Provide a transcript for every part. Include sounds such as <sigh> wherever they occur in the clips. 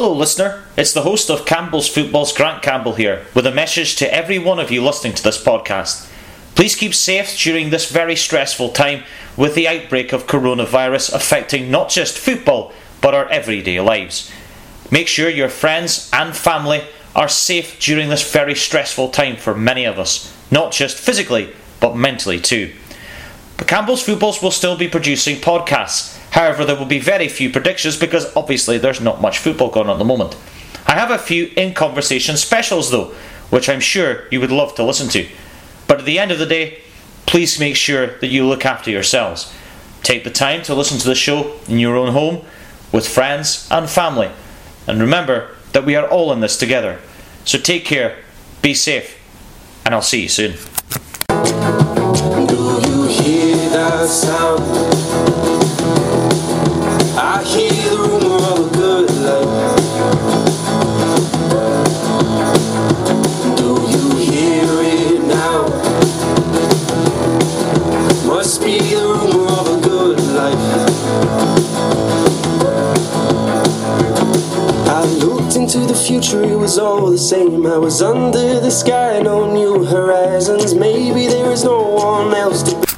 Hello, listener. It's the host of Campbell's Football's Grant Campbell here, with a message to every one of you listening to this podcast. Please keep safe during this very stressful time with the outbreak of coronavirus affecting not just football, but our everyday lives. Make sure your friends and family are safe during this very stressful time for many of us, not just physically, but mentally too. But Campbell's Footballs will still be producing podcasts. However, there will be very few predictions because obviously there's not much football going on at the moment. I have a few in conversation specials though, which I'm sure you would love to listen to. But at the end of the day, please make sure that you look after yourselves. Take the time to listen to the show in your own home, with friends and family. And remember that we are all in this together. So take care, be safe, and I'll see you soon. I hear the rumor of a good life. Do you hear it now? Must be the rumor of a good life. I looked into the future, it was all the same. I was under the sky, no new horizons. Maybe there is no one else to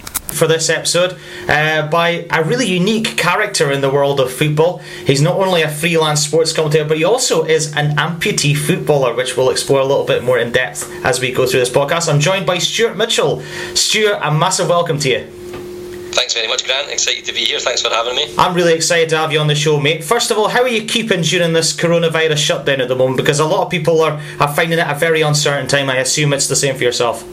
for this episode uh, by a really unique character in the world of football. He's not only a freelance sports commentator, but he also is an amputee footballer, which we'll explore a little bit more in depth as we go through this podcast. I'm joined by Stuart Mitchell. Stuart, a massive welcome to you. Thanks very much, Grant. Excited to be here. Thanks for having me. I'm really excited to have you on the show, mate. First of all, how are you keeping during this coronavirus shutdown at the moment? Because a lot of people are, are finding it a very uncertain time. I assume it's the same for yourself.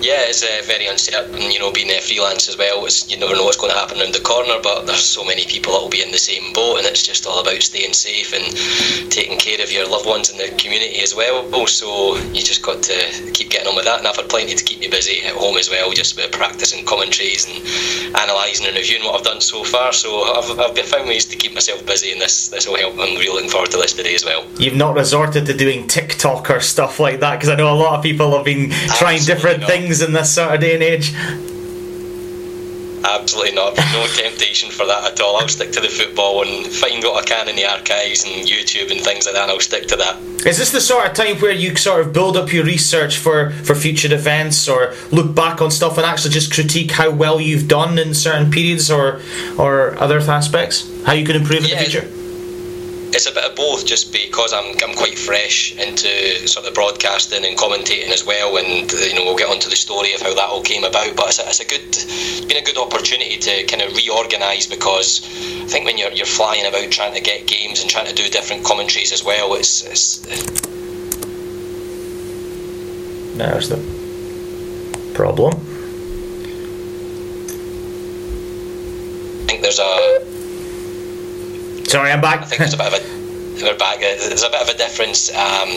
Yeah, it's uh, very uncertain. You know, being a freelance as well, it's, you never know what's going to happen around the corner. But there's so many people that will be in the same boat, and it's just all about staying safe and taking care of your loved ones in the community as well. So you just got to keep getting on with that. And I've had plenty to keep me busy at home as well, just with practicing commentaries and analysing and reviewing what I've done so far. So I've, I've found ways to keep myself busy, and this this will help. I'm really looking forward to this today as well. You've not resorted to doing TikTok or stuff like that because I know a lot of people have been trying Absolutely different not. things in this sort of day and age. Absolutely not. No temptation for that at all. I'll stick to the football and find what I can in the archives and YouTube and things like that, and I'll stick to that. Is this the sort of time where you sort of build up your research for, for future events or look back on stuff and actually just critique how well you've done in certain periods or or other aspects? How you can improve in Yeah. the future? It's a bit of both, just because I'm, I'm quite fresh into sort of broadcasting and commentating as well, and you know we'll get onto the story of how that all came about. But it's a, it's a good, it's been a good opportunity to kind of reorganise because I think when you're you're flying about trying to get games and trying to do different commentaries as well, it's, it's There's the problem. I think there's a Sorry, I'm back. I think a bit of a we're back. There's a bit of a difference um,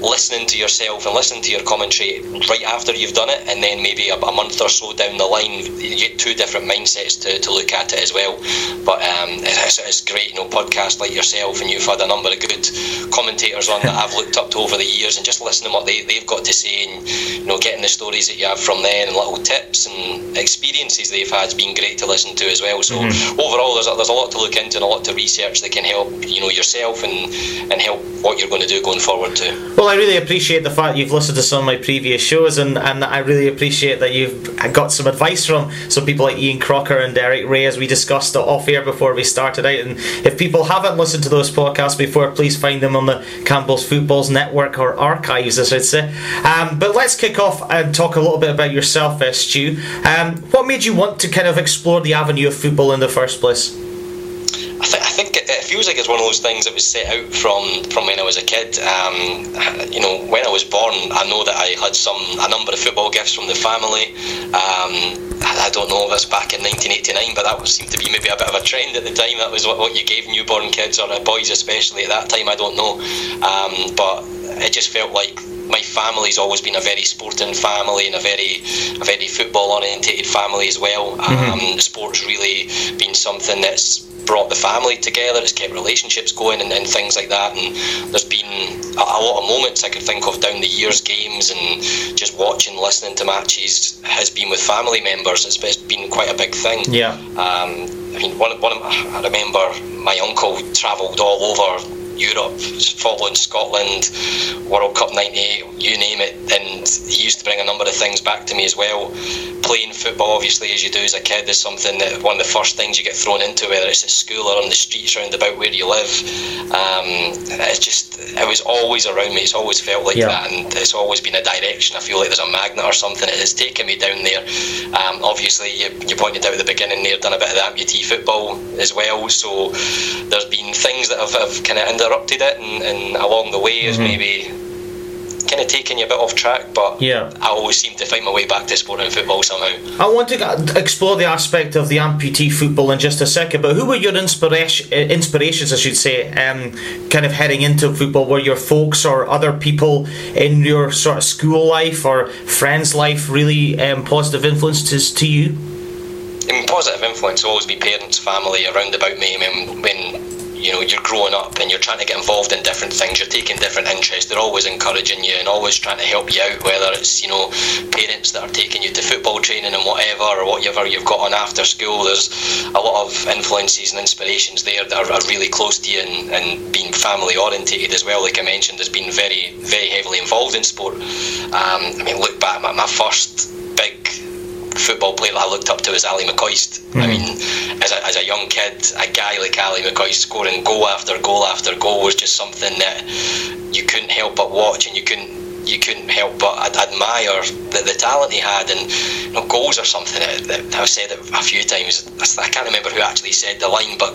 listening to yourself and listening to your commentary right after you've done it, and then maybe a, a month or so down the line, you get two different mindsets to, to look at it as well. But um, it's, it's great, you know, podcasts like yourself, and you've had a number of good commentators on that I've looked up to over the years, and just listening to what they, they've got to say, and you know, getting the stories that you have from them, and little tips and experiences they've had has been great to listen to as well. So overall, there's a, there's a lot to look into and a lot to research that can help you know yourself and and help what you're going to do going forward too. Well, I really appreciate the fact you've listened to some of my previous shows, and, and I really appreciate that you've got some advice from some people like Ian Crocker and Derek Ray, as we discussed off air before we started out. And if people haven't listened to those podcasts before, please find them on the Campbell's Footballs Network or archives, as I'd say. Um, but let's kick off and talk a little bit about yourself, uh, Stu. Um, what made you want to kind of explore the avenue of football in the first place? I, th- I think it, it feels like it's one of those things that was set out from, from when I was a kid. Um, you know, when I was born, I know that I had some a number of football gifts from the family. Um, I, don't know if it's back in 1989, but that was, seemed to be maybe a bit of a trend at the time. That was what, what you gave newborn kids or boys, especially at that time. I don't know, um, but it just felt like my family's always been a very sporting family and a very a very football orientated family as well. Um, sports really been something that's brought the family together. It's kept relationships going and, and things like that. And there's been a, a lot of moments I could think of down the years, games and just watching, listening to matches has been with family members. It's, it's been quite a big thing. Yeah. Um, I mean, one, one of, I remember my uncle travelled all over Europe, following Scotland, World Cup '98, you name it. And he used to bring a number of things back to me as well. Playing football, obviously, as you do as a kid, is something that one of the first things you get thrown into, whether it's at school or on the streets around about where you live. Um, it's just, it was always around me. It's always felt like yeah. that, and it's always been a direction. I feel like there's a magnet or something. It has taken me down there. Um, obviously, you, you pointed out at the beginning there, done a bit of the amputee football as well. So there's been things that have, have kind of interrupted it, and, and along the way mm-hmm. maybe kind of taken you a bit off track, but yeah. I always seem to find my way back to sport and football somehow. I want to explore the aspect of the amputee football in just a second, but who were your inspiration, inspirations, I should say, um, kind of heading into football? Were your folks or other people in your sort of school life or friends' life really um, positive influences to you? I mean, positive influence will always be parents, family around about me. I mean, when you know you're growing up and you're trying to get involved in different things you're taking different interests they're always encouraging you and always trying to help you out whether it's you know parents that are taking you to football training and whatever or whatever you've got on after school there's a lot of influences and inspirations there that are, are really close to you and, and being family orientated as well. Like I mentioned has been very very heavily involved in sport. Um, I mean look back my, my first big football player that I looked up to was Ally McCoist. Mm. I hmm. mean, as a, as a young kid, a guy like Ally McCoist scoring goal after goal after goal was just something that you couldn't help but watch, and you couldn't you couldn't help but admire the, the talent he had. And you know, goals are something that, that I've said it a few times. I can't remember who actually said the line, but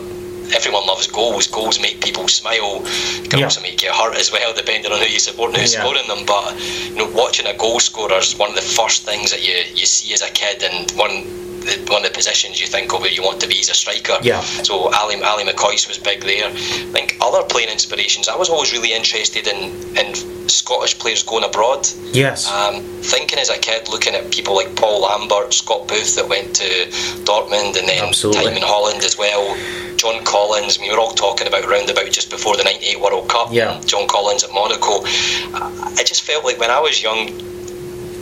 everyone loves goals. Goals make people smile. Can yeah. also make you hurt as well, depending on who you support and who's yeah. scoring them. But you know, watching a goal scorer is one of the first things that you, you see as a kid, and one the, one of the positions you think of where you want to be as a striker. Yeah. So Ally Ally McCoist was big there. I think other playing inspirations. I was always really interested in in Scottish players going abroad. Yes. Um, thinking as a kid, looking at people like Paul Lambert, Scott Booth that went to Dortmund, and then Absolutely. time in Holland as well. John Collins. I mean, we were all talking about roundabout just before the '98 World Cup. Yeah. John Collins at Monaco. I just felt like when I was young,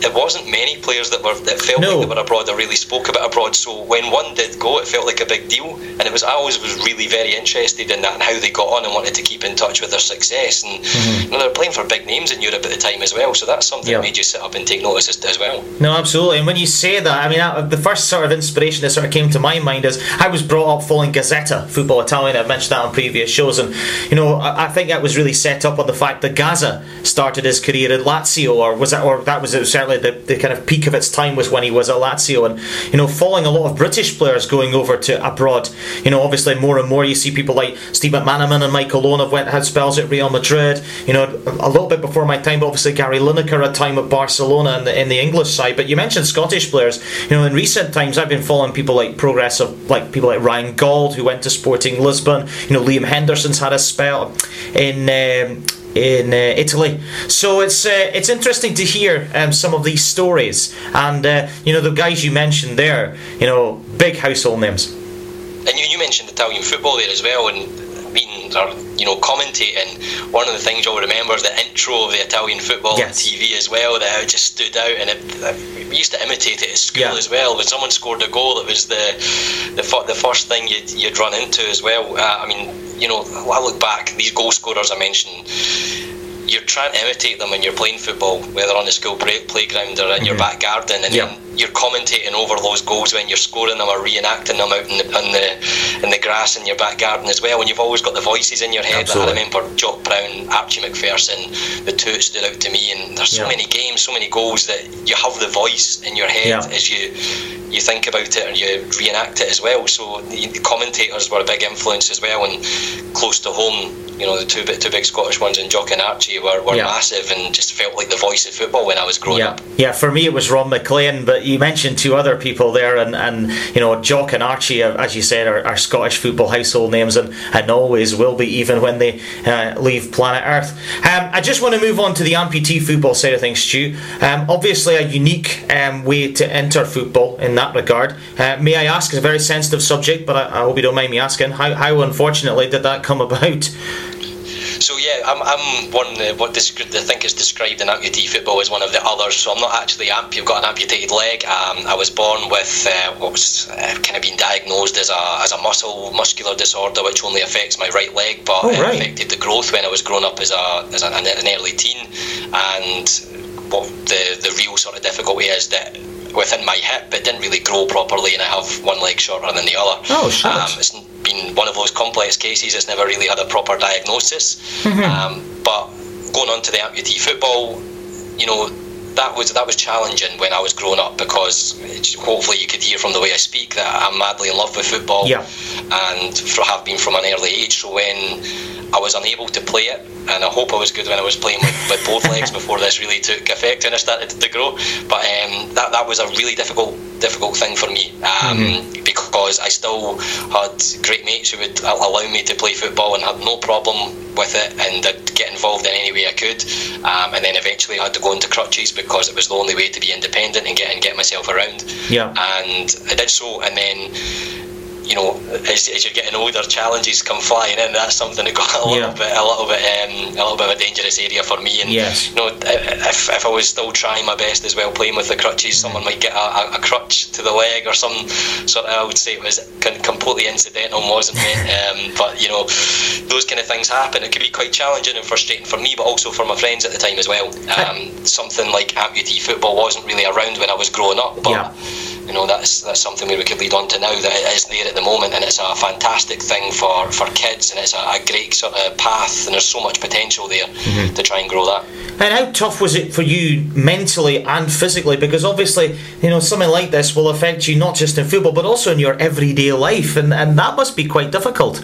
it wasn't many players that were that felt no. like they were abroad or really spoke about abroad. So when one did go, it felt like a big deal, and it was I always was really very interested in that and how they got on and wanted to keep in touch with their success. And mm-hmm. you know, they were playing for big names in Europe at the time as well. So that's something yeah. that made you sit up and take notice as, as, well. No, absolutely. And when you say that, I mean, I, the first sort of inspiration that sort of came to my mind is I was brought up following Gazzetta, Football Italia. I've mentioned that on previous shows, and you know, I, I think that was really set up on the fact that Gazza started his career at Lazio, or was that, or that was certainly the, the kind of peak of its time was when he was at Lazio, and you know, following a lot of British players going over to abroad. You know, obviously more and more you see people like Steve McManaman and Michael Owen have went had spells at Real Madrid. You know, a little bit before my time, but obviously Gary Lineker had time at Barcelona in the, in the English side. But you mentioned Scottish players. You know, in recent times I've been following people like progress of like people like Ryan Gauld who went to Sporting Lisbon. You know, Liam Henderson's had a spell in. Um, in uh, Italy. So it's uh, it's interesting to hear um, some of these stories, and uh, you know the guys you mentioned there, you know, big household names. And you, you mentioned Italian football there as well, and being or you know commentating. One of the things you'll remember is the intro of the Italian football yes. on TV as well. That just stood out, and it, we used to imitate it at school yeah. as well. When someone scored a goal, it was the the, the first thing you'd, you'd run into as well. Uh, I mean, you know, I look back these goal scorers I mentioned you're trying to imitate them when you're playing football, whether on the school play- playground or in mm-hmm. your back garden, and yeah. You're commentating over those goals when you're scoring them or reenacting them out in the, in the in the grass in your back garden as well. And you've always got the voices in your head. Absolutely. I remember Jock Brown, Archie Macpherson, the two stood out to me. And there's so yeah. many games, so many goals that you have the voice in your head yeah. as you you think about it and you reenact it as well. So the commentators were a big influence as well, and close to home you know the two big, two big Scottish ones in Jock and Archie were, were yeah. massive and just felt like the voice of football when I was growing up. Yeah, for me it was Rob MacLean, but you mentioned two other people there, and, and you know Jock and Archie, uh, as you said, are, are Scottish football household names, and, and always will be even when they uh, leave planet Earth. Um, I just want to move on to the amputee football side of things, Stu. Um, obviously, a unique um, way to enter football in that regard. Uh, may I ask? It's a very sensitive subject, but I, I hope you don't mind me asking. How, how unfortunately did that come about? So yeah, I'm, I'm one uh, what descri- I think is described in amputee football as one of the others. So I'm not actually amp. I've got an amputated leg. Um, I was born with uh, what was uh, kind of been diagnosed as a as a muscle muscular disorder, which only affects my right leg, but Oh, it affected the growth when I was growing up as a as an, an early teen. And what the the real sort of difficulty is that within my hip it didn't really grow properly, and I have one leg shorter than the other. Oh, shit. Um, it's been one of those complex cases. It's never really had a proper diagnosis. Mm-hmm. Um, but going on to the amputee football, you know, that was that was challenging when I was growing up because hopefully you could hear from the way I speak that I'm madly in love with football Yeah. and for, have been from an early age. So when I was unable to play it, and I hope I was good when I was playing with, with both legs <laughs> before this really took effect and I started to grow. But um, that that was a really difficult difficult thing for me um, because I still had great mates who would allow me to play football and had no problem with it and I'd get involved in any way I could. Um, and then eventually I had to go into crutches because it was the only way to be independent and get and get myself around. Yeah. And I did so, and then you know, as, as you're getting older, challenges come flying in. That's something that got a little Yeah. bit, a little bit, um, a little bit of a dangerous area for me. And Yes. you know, if, if I was still trying my best as well, playing with the crutches, someone might get a, a, crutch to the leg or some sort of. I would say it was completely incidental, wasn't it? <laughs> Um, but you know, those kind of things happen. It could be quite challenging and frustrating for me, but also for my friends at the time as well. Um, something like amputee football wasn't really around when I was growing up, but Yeah. you know that's that's something where we could lead on to now that it is there at the moment and it's a fantastic thing for for kids and it's a, a great sort of path and there's so much potential there mm-hmm. to try and grow that And how tough was it for you mentally and physically? Because obviously, you know, something like this will affect you not just in football but also in your everyday life, and, and that must be quite difficult.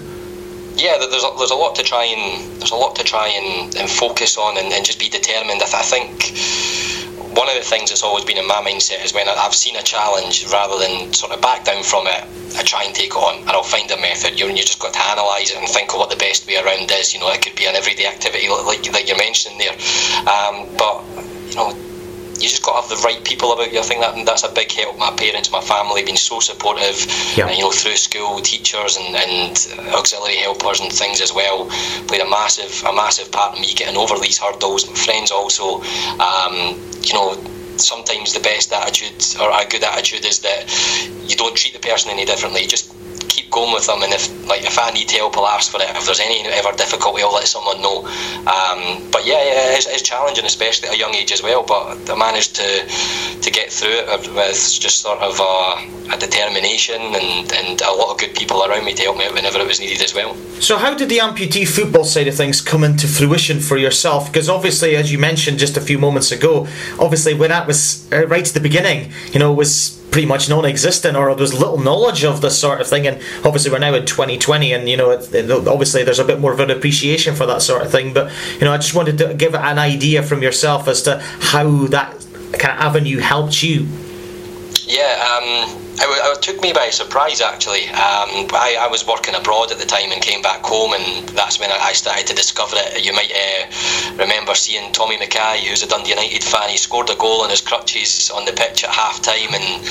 Yeah there's a, there's a lot to try and there's a lot to try and, and focus on and, and just be determined. I, th- I think one of the things that's always been in my mindset is when I've seen a challenge rather than sort of back down from it I try and take it on. And I'll find a method. You you just got to analyse it and think of what the best way around is. You know it could be an everyday activity like, like, like you're mentioning there. Um, but you know you just got to have the right people about you. I think that that's a big help. My parents, my family, been so supportive. Yeah. uh, you know, through school, teachers and, and auxiliary helpers and things as well played a massive a massive part in me getting over these hurdles. My friends also, um, you know. Sometimes the best attitude or a good attitude is that you don't treat the person any differently. You just keep going with them, and if like if I need help, I'll ask for it. If there's any ever difficulty, I'll let someone know. Um, but yeah, yeah, it's, it's challenging, especially at a young age as well. But I managed to to get through it with just sort of a, a determination and, and a lot of good people around me to help me out whenever it was needed as well. So, how did the amputee football side of things come into fruition for yourself? Because obviously, as you mentioned just a few moments ago, obviously when that was uh, right at the beginning, you know, it was pretty much non-existent, or there was little knowledge of this sort of thing. And obviously, we're now in 2020, and you know, it, it- obviously, there's a bit more of an appreciation for that sort of thing. But you know, I just wanted to give an idea from yourself as to how that kind of avenue helped you. Yeah, um, it, took me by surprise actually. Um, I, I was working abroad at the time and came back home, and that's when I I started to discover it. You might uh, remember seeing Tommy Mackay, who's a Dundee United fan. He scored a goal on his crutches on the pitch at half time, and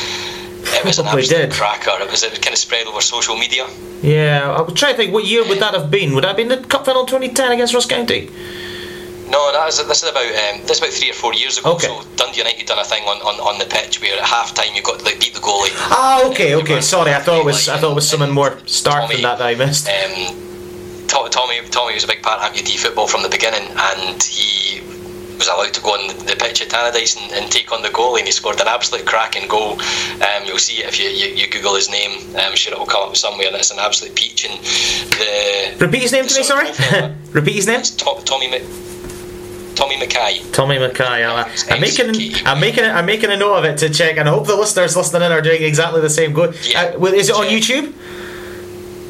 it was an Probably absolute did. cracker. It was it kind of spread over social media. Yeah, I was trying to think what year would that have been? Would that have been the cup final 2010 against Ross County? No, that is this is about um, this is about three or four years ago. Okay. So Dundee United done a thing on, on, on the pitch where at half time you got like, beat the goalie. Ah, okay, okay. Sorry, I thought it was I thought it was something more stark than that that I missed. Um, Tommy Tommy was a big part of amputee football from the beginning, and he was allowed to go on the pitch at Tannadice and, and take on the goalie, and he scored an absolute cracking goal. Um, you'll see it if you, you, you Google his name. I'm sure it will come up somewhere. It's an absolute peach. And the Repeat his name to me, sorry. <laughs> Repeat his name. To- Tommy Mc- Tommy Mackay. Tommy Mackay. I'm, I'm making. I'm making I'm making a note of it to check, and I hope the listeners listening in are doing exactly the same. Go. Yeah. Uh, is it on. YouTube?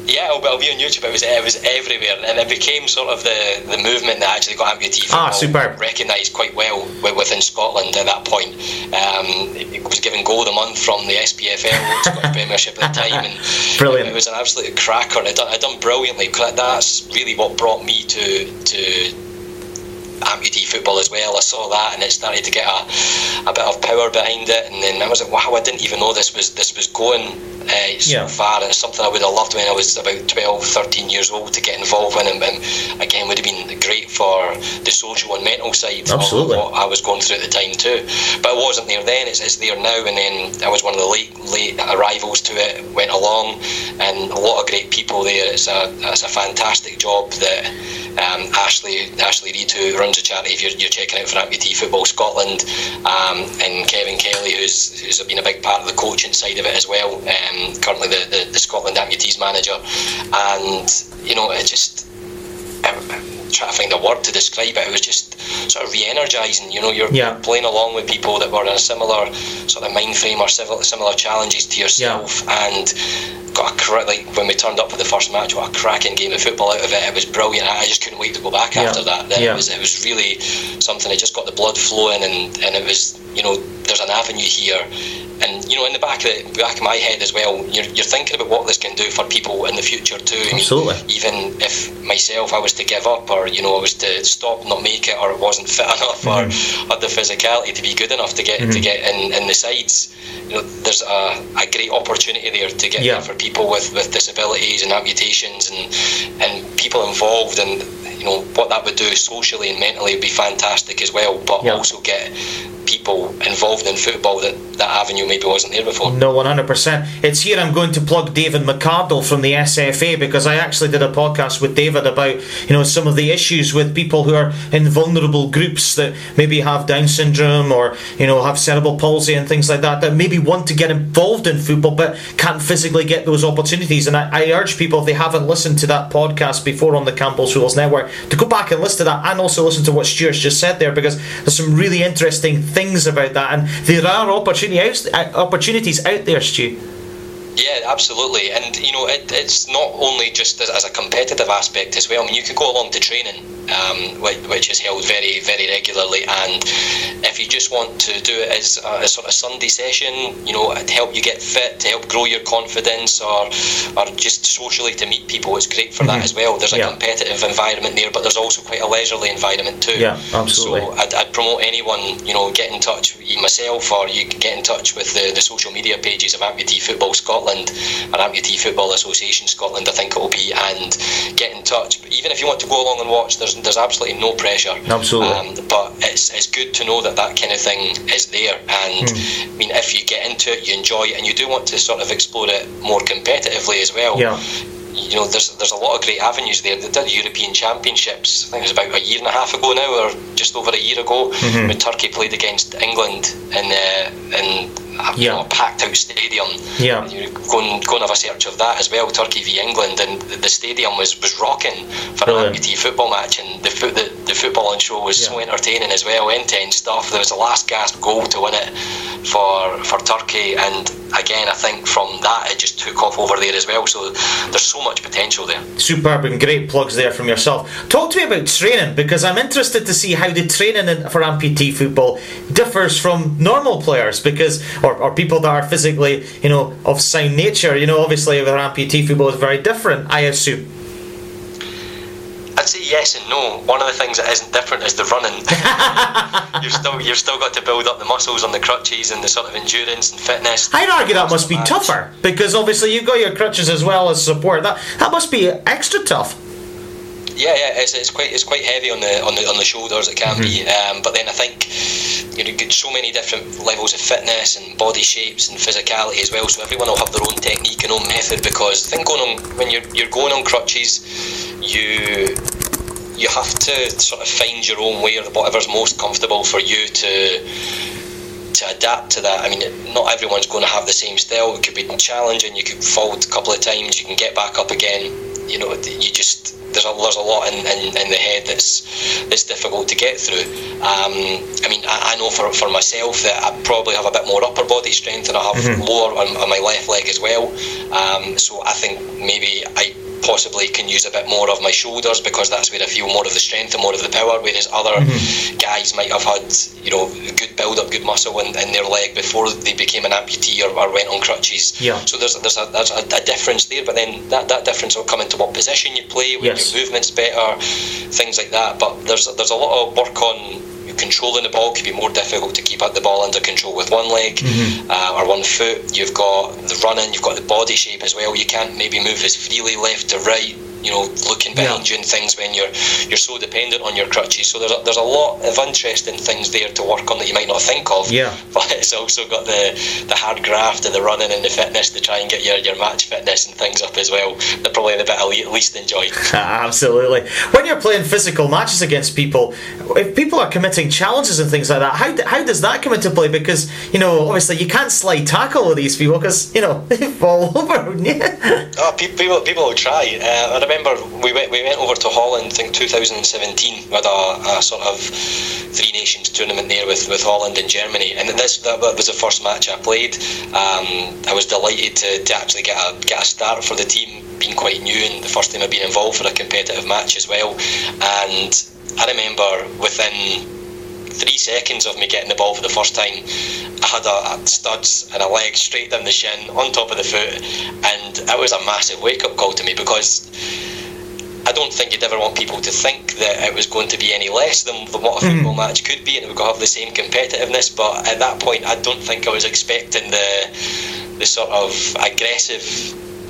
Yeah, it'll, it'll be on YouTube. It was it was everywhere, and it became sort of the, the movement that actually got amputee football Ah, superb. recognised quite well within Scotland at that point. Um, it was given goal of the month from the SPFL, Scottish <laughs> Premiership at the time, and Brilliant. It, was an absolute cracker. It done, it done brilliantly. That's really what brought me to to amputee football as well. I saw that and it started to get a, a bit of power behind it, and then I was like, wow, I didn't even know this was this was going uh, so Yeah. far. And it's something I would have loved when I was about 12, 13 years old to get involved in, and, and again would have been great for the social and mental side Absolutely. of what I was going through at the time too. But it wasn't there then; it's, it's there now. And then I was one of the late late arrivals to it. Went along, and a lot of great people there. It's a it's a fantastic job that um, Ashley Ashley Reid, who runs a charity, if you're, you're checking out for Amputee Football Scotland, um, and Kevin Kelly, who's who's been a big part of the coaching side of it as well. Um, currently the, the, the Scotland Amputees manager, and you know it just. I'm, trying to find a word to describe it. It was just sort of re-energizing. You know, you're Yeah. playing along with people that were in a similar sort of mind frame or similar, challenges to yourself, and got a cra- like when we turned up for the first match, what a cracking game of football out of it. It was brilliant. I just couldn't wait to go back Yeah. after that. Then Yeah. It was it was really something It just got the blood flowing, and, and it was you know there's an avenue here. And you know, in the back of the back of my head as well, you're, you're thinking about what this can do for people in the future too. I mean, Absolutely. even if myself I was to give up or you know I was to stop not make it or it wasn't fit <laughs> enough or mm-hmm. had the physicality to be good enough to get to mm-hmm. get in, in the sides you know there's a, a great opportunity there to get Yeah. for people with, with disabilities and amputations and and people involved and you know what that would do socially and mentally would be fantastic as well but Yeah. also get people involved in football that that avenue maybe wasn't there before No, 100%. It's here I'm going to plug David McCardle from the SFA because I actually did a podcast with David about, you know, some of the issues with people who are in vulnerable groups that maybe have Down syndrome or, you know, have cerebral palsy and things like that that maybe want to get involved in football but can't physically get those opportunities. And I, I urge people, if they haven't listened to that podcast before on the Campbell's Rules Network, to go back and listen to that and also listen to what Stuart's just said there because there's some really interesting things about that and there are uh, opportunities out there, Stu. Yeah, absolutely. And you know, it, it's not only just as, as a competitive aspect as well. I mean, you could go along to training, um, which, which is held very, very regularly. And if you just want to do it as a, a sort of Sunday session, you know, to help you get fit, to help grow your confidence, or or just socially to meet people, it's great for that as well. There's a Yeah. competitive environment there, but there's also quite a leisurely environment too. Yeah, absolutely. So I'd, I'd promote anyone, you know, get in touch with myself or you can get in touch with the, the social media pages of Amputee Football Scotland or Amputee Football Association Scotland, I think it will be, and get in touch. But even if you want to go along and watch, there's there's absolutely no pressure. Absolutely. Um, but it's, it's good to know that that kind of thing is there. And Hmm. I mean, if you get into it, you enjoy it, and you do want to sort of explore it more competitively as well Yeah. you know, there's there's a lot of great avenues there. They did European Championships. I think it was about a year and a half ago now, or just over a year ago, Mm-hmm. when Turkey played against England in uh, in a, you Yeah. know, a packed out stadium. Yeah. And you go and go and have a search of that as well. Turkey v England, and the, stadium was, was rocking for Brilliant. an amputee football match, and the foot the, the football on show was so entertaining as well. Intense stuff. There was a last gasp goal to win it for for Turkey, and again, I think from that it just took off over there as well. So there's so much potential there. Superb and great plugs there from yourself. Talk to me about training because I'm interested to see how the training for amputee football differs from normal players because or, or people that are physically, you know, of sound nature. You know, obviously with amputee football is very different, I assume. I'd say yes and no. One of the things that isn't different is the running. <laughs> you've still you've still got to build up the muscles on the crutches and the sort of endurance and fitness. I'd argue that must be tougher because obviously you've got your crutches as well as support. That that must be extra tough. Yeah, yeah, it's, it's quite it's quite heavy on the on the on the shoulders. It can be, um, but then I think you know get so many different levels of fitness and body shapes and physicality as well. So everyone will have their own technique and own method because I think going on when you're you're going on crutches, you you have to sort of find your own way or whatever's most comfortable for you to to adapt to that. I mean, not everyone's going to have the same style. It could be challenging. You could fall a couple of times. You can get back up again. You know, you just there's a there's a lot in, in, in the head that's that's difficult to get through. Um, I mean, I, I know for, for myself that I probably have a bit more upper body strength and I have lower on, on my left leg as well. Um, so I think maybe I possibly can use a bit more of my shoulders because that's where I feel more of the strength and more of the power. Whereas other mm-hmm. guys might have had, you know, good build up, good muscle in, in their leg before they became an amputee or, or went on crutches. Yeah. So there's there's a there's a, a difference there, but then that, that difference will come into what position you play, when Yes. your movement's better, things like that. But there's there's a lot of work on controlling the ball could be more difficult to keep up the ball under control with one leg uh, or one foot. You've got the running, you've got the body shape as well. You can't maybe move as freely left to right you know, looking behind yeah. you and things when you're you're so dependent on your crutches. So there's a, there's a lot of interesting things there to work on that you might not think of. Yeah. <laughs> But it's also got the the hard graft and the running and the fitness to try and get your, your match fitness and things up as well. They're probably the bit I least enjoy. <laughs> Absolutely. When you're playing physical matches against people, if people are committing challenges and things like that, how, how does that come into play? Because you know, obviously, you can't slide tackle with these people because you know <laughs> they fall over. Yeah. oh, people people will try. Uh, remember we went we went over to Holland. I think 2017 with a, a sort of three nations tournament there with, with Holland and Germany, and this that was the first match I played. Um, I was delighted to, to actually get a get a start for the team, being quite new and the first time I've been involved for a competitive match as well. And I remember within three seconds of me getting the ball for the first time, I had a, a, studs and a leg straight down the shin on top of the foot, and it was a massive wake up call to me because I don't think you'd ever want people to think that it was going to be any less than, than what a football mm. match could be, and it would have the same competitiveness. But at that point, I don't think I was expecting the the sort of aggressive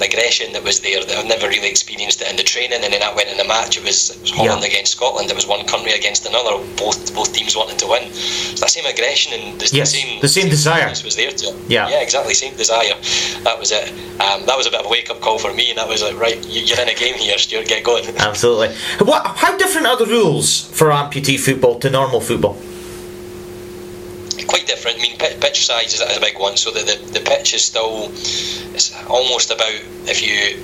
aggression that was there that I've never really experienced it in the training and then that went in the match. It was, it was Holland yeah. against Scotland. It was one country against another. Both both teams wanting to win. So that same aggression and the, yes, the same the same, desire. was there too. Yeah. Yeah exactly. Same desire. That was it. Um, that was a bit of a wake up call for me and that was like right you're in a game here Stuart. Get going. Absolutely. What how different are the rules for amputee football to normal football quite different. I mean, pitch size is a big one, so the, the, the pitch is still it's almost about if you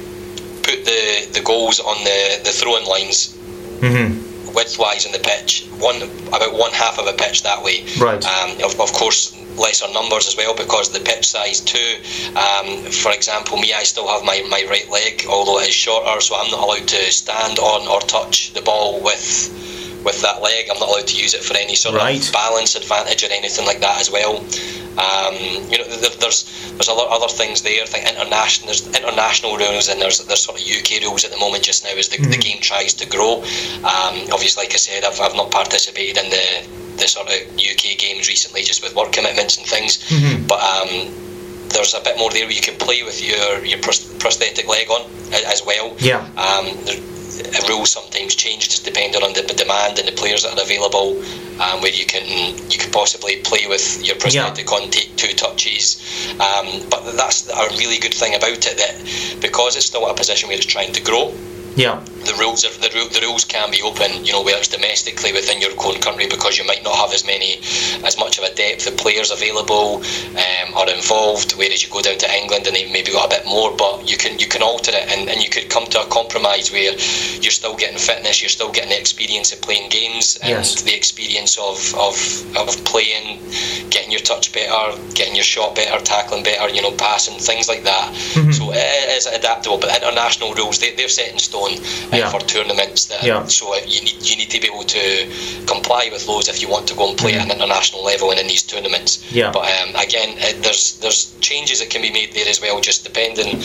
put the, the goals on the, the throwing lines mm-hmm. widthwise in the pitch, one about one half of a pitch that way. Right. Um, of, of course, lesser numbers as well because the pitch size too. Um, for example, me, I still have my, my right leg, although it is shorter, so I'm not allowed to stand on or touch the ball with with that leg. I'm not allowed to use it for any sort right. of balance advantage or anything like that as well. Um, you know, there's there's a lot of other things there. I think international there's international rules and there's there's sort of UK rules at the moment just now as the, mm-hmm. the game tries to grow. Um, obviously, like I said, I've, I've not participated in the the sort of UK games recently just with work commitments and things, mm-hmm. but. Um, there's a bit more there where you can play with your your prosthetic leg on as well. Yeah. Um, rules sometimes change just depending on the demand and the players that are available. Um, where you can you can possibly play with your prosthetic yeah. on, take two touches. Um, but that's a really good thing about it that because it's still a position where it's trying to grow yeah. The rules are, the, the rules can be open, you know, whether it's domestically within your own country because you might not have as many, as much of a depth of players available um, or involved. Whereas you go down to England and they've maybe got a bit more, but you can you can alter it and, and you could come to a compromise where you're still getting fitness, you're still getting the experience of playing games and yes. the experience of, of of playing, getting your touch better, getting your shot better, tackling better, you know, passing things like that. Mm-hmm. So it is adaptable, but international rules they, they're set in stone uh, yeah. for tournaments. That, yeah. So you need you need to be able to comply with those if you want to go and play mm. at an international level and in these tournaments. Yeah. But um, again, uh, there's there's changes that can be made there as well, just depending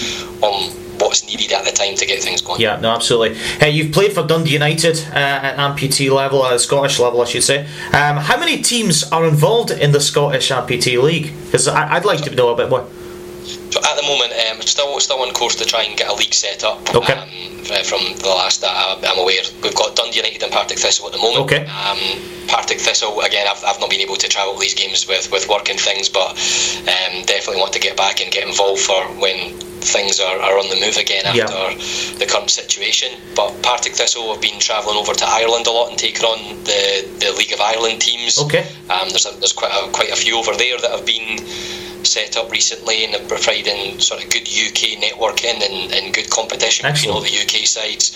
on what's needed at the time to get things going. Yeah, no, absolutely. Hey, you've played for Dundee United uh, at amputee level, at uh, Scottish level, I should say. Um, how many teams are involved in the Scottish amputee league? Because I'd like to know a bit more. So at the moment, um, still still on course to try and get a league set up. Okay. Um, from the last that I'm aware, we've got Dundee United and Partick Thistle at the moment. Okay. Um, Partick Thistle again, I've, I've not been able to travel these games with with work and things, but um, definitely want to get back and get involved for when things are, are on the move again after yeah. the current situation. But Partick Thistle have been travelling over to Ireland a lot and taking on the, the League of Ireland teams. Okay. Um, there's a, there's quite a, quite a few over there that have been set up recently and are providing sort of good UK networking and, and good competition Excellent. between all the UK sides.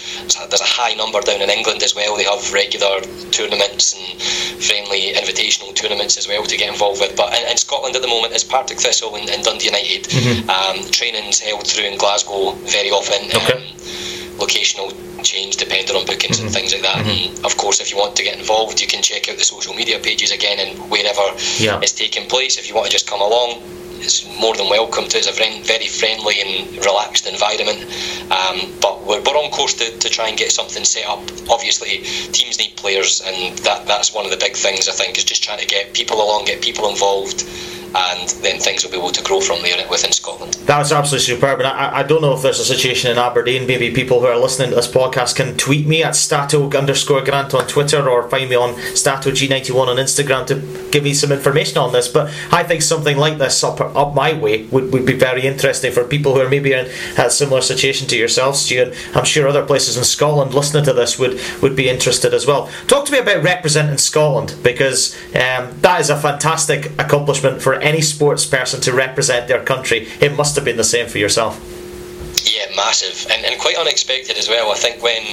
There's a high number down in England as well. They have regular tournaments and friendly invitational tournaments as well to get involved with. But in, in Scotland at the moment is Partick Thistle and, and Dundee United. Mm-hmm. Um, training's held through in Glasgow very often. Okay. Um, locational change depending on bookings mm-hmm. and things like that. Mm-hmm. And of course, if you want to get involved, you can check out the social media pages again and wherever yeah. it's taking place. If you want to just come along, it's more than welcome to. It's a very friendly and relaxed environment. Um, but we're, we're on course to, to try and get something set up. Obviously, teams need players, and that that's one of the big things I think is just trying to get people along, get people involved. And then things will be able to grow from there within Scotland. That's absolutely superb, and I, I don't know if there's a situation in Aberdeen. Maybe people who are listening to this podcast can tweet me at stato underscore grant on Twitter or find me on stato g91 on Instagram to give me some information on this. But I think something like this up up my way would, would be very interesting for people who are maybe in a similar situation to yourself, Stuart. I'm sure other places in Scotland listening to this would would be interested as well. Talk to me about representing Scotland because um, that is a fantastic accomplishment for any sports person to represent their country. It must have been the same for yourself. Yeah, massive and, and quite unexpected as well. I think when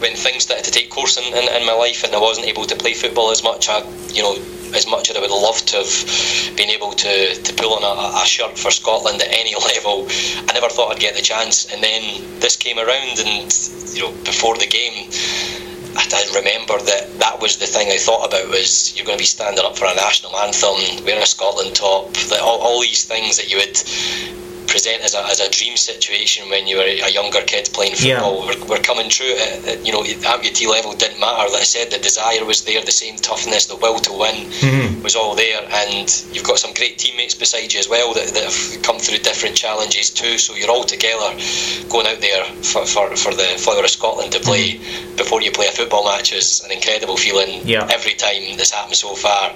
when things started to take course in, in, in, my life and I wasn't able to play football as much, I you know as much as I would love to have been able to, to pull on a, a shirt for Scotland at any <laughs> level, I never thought I'd get the chance. And then this came around, and you know before the game. I remember that that was the thing I thought about was you're going to be standing up for a national anthem, wearing a Scotland top, all, all these things that you would present as a, as a dream situation when you were a younger kid playing football yeah. were, coming true. At, at, you know, amputee level didn't matter. Like I said, the desire was there, the same toughness, the will to win mm-hmm. was all there, and you've got some great teammates beside you as well that, that have come through different challenges too. So you're all together going out there for, for, for the Flower of Scotland to play mm-hmm. before you play a football match is an incredible feeling. Yeah. Every time this happened so far,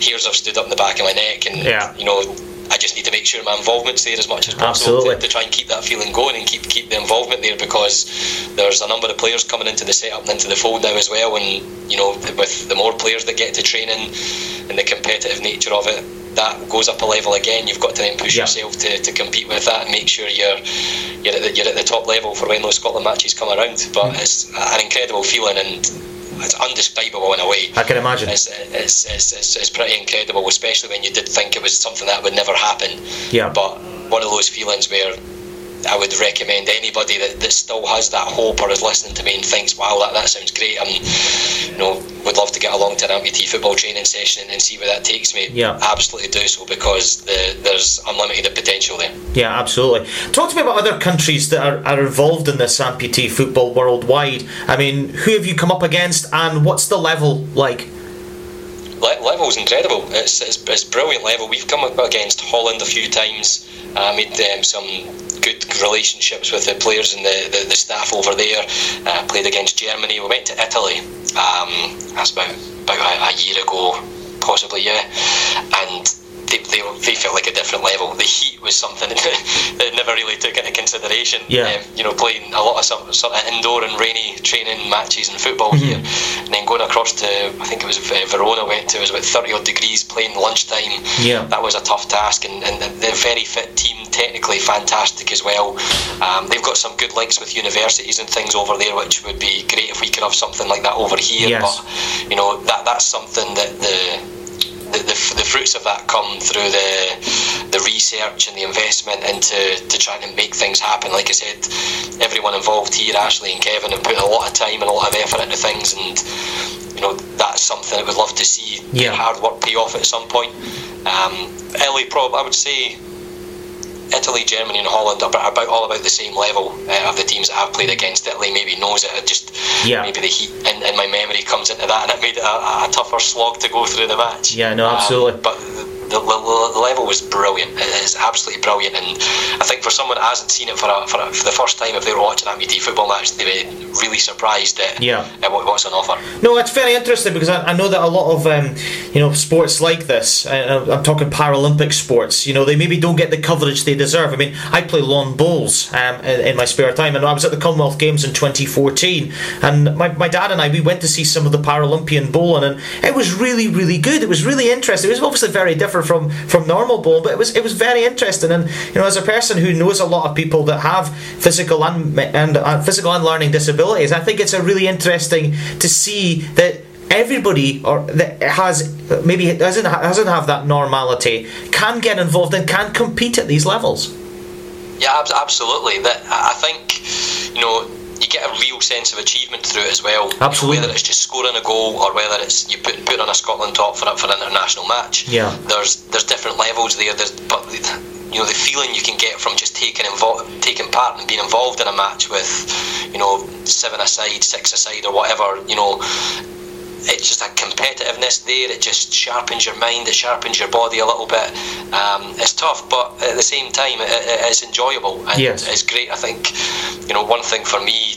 hairs have stood up in the back of my neck, and yeah. you know I just need to make sure my involvement's there as much as possible to, to, try and keep that feeling going and keep keep the involvement there because there's a number of players coming into the setup and into the fold now as well. And you know, with the more players that get to training and the competitive nature of it, that goes up a level again. You've got to then push yeah. yourself to, to compete with that and make sure you're you're at, the, you're at the top level for when those Scotland matches come around. But mm. it's an incredible feeling and it's undescribable in a way. I can imagine. It's, it's, it's, it's, it's pretty incredible, especially when you did think it was something that would never happen. Yeah. But one of those feelings where I would recommend anybody that, that still has that hope or is listening to me and thinks, wow, that, that sounds great. I'm, you know, would love to get along to an amputee football training session and, and see where that takes me. Yeah. Absolutely do so because the, there's unlimited potential there. Yeah, absolutely. Talk to me about other countries that are, are involved in this amputee football worldwide. I mean, who have you come up against and what's the level like? Le- incredible. It's, it's, it's brilliant level. We've come up against Holland a few times. Uh, made some good relationships with the players and the, the, the staff over there. Uh, played against Germany. We went to Italy. Um, that's about about a, a year ago, possibly, yeah. And they, they, they felt like a different level. The heat was something <laughs> that never really took into consideration. Yeah. Um, you know, playing a lot of some, sort of indoor and rainy training matches and football mm-hmm. here, and then going across to I think it was Verona went to it was about thirty odd degrees playing lunchtime. Yeah. That was a tough task, and, and they're very fit team, technically fantastic as well. Um, they've got some good links with universities and things over there, which would be great if we could have something like that over here. Yes. But you know that that's something that the the, the, the, fruits of that come through the the research and the investment into to trying to make things happen. Like I said, everyone involved here, Ashley and Kevin, have put a lot of time and a lot of effort into things, and you know that's something I would love to see yeah. hard work pay off at some point. Um, Ellie, prob I would say Italy, Germany, and Holland are about all about the same level uh, of the teams that I've played against. Italy maybe knows it. Just yeah. maybe the heat in, in my memory comes into that, and it made it a, a tougher slog to go through the match. Yeah, no, absolutely. Um, but the, the, level was brilliant. It is absolutely brilliant, and I think for someone that hasn't seen it for, a, for, a, for the first time, if they were watching amputee football match, they'd be really surprised at, yeah. at what's on offer. No, it's very interesting because I, I know that a lot of um, you know sports like this. Uh, I'm talking Paralympic sports. You know, they maybe don't get the coverage they deserve. I mean, I play lawn bowls um, in, in, my spare time, and I was at the Commonwealth Games in 2014, and my, my dad and I we went to see some of the Paralympian bowling, and it was really really good. It was really interesting. It was obviously very different from from normal bowl, but it was it was very interesting. And you know, as a person who knows a lot of people that have physical and and uh, physical and learning disabilities, I think it's a really interesting to see that everybody or that has maybe doesn't doesn't have that normality can get involved and can compete at these levels. Yeah, absolutely. That I think you know you get a real sense of achievement through it as well. Absolutely. You know, whether it's just scoring a goal or whether it's you put put on a Scotland top for for an international match. Yeah. There's there's different levels there. There's, but you know the feeling you can get from just taking invo- taking part and being involved in a match with you know seven aside, six aside, or whatever. You know it's just a competitiveness there. It just sharpens your mind. It sharpens your body a little bit. Um, it's tough, but at the same time, it, it, it's enjoyable and yes. it's great. I think you know one thing for me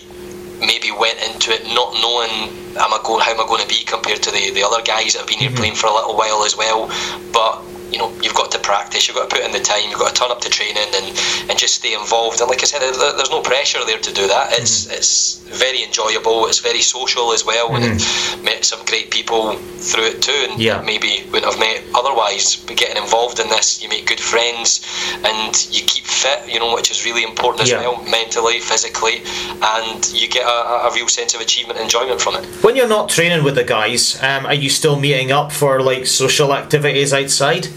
maybe went into it not knowing am I going, how am I going to be compared to the, the other guys that have been here mm-hmm. playing for a little while as well. But you know you've got to practice you've got to put in the time you've got to turn up to training and, and just stay involved and like I said there's no pressure there to do that it's mm-hmm. it's very enjoyable it's very social as well mm-hmm. and met some great people through it too and yeah. maybe wouldn't have met otherwise but getting involved in this you make good friends and you keep fit you know which is really important as yeah. well mentally physically and you get a, a, real sense of achievement and enjoyment from it when you're not training with the guys um, are you still meeting up for like social activities outside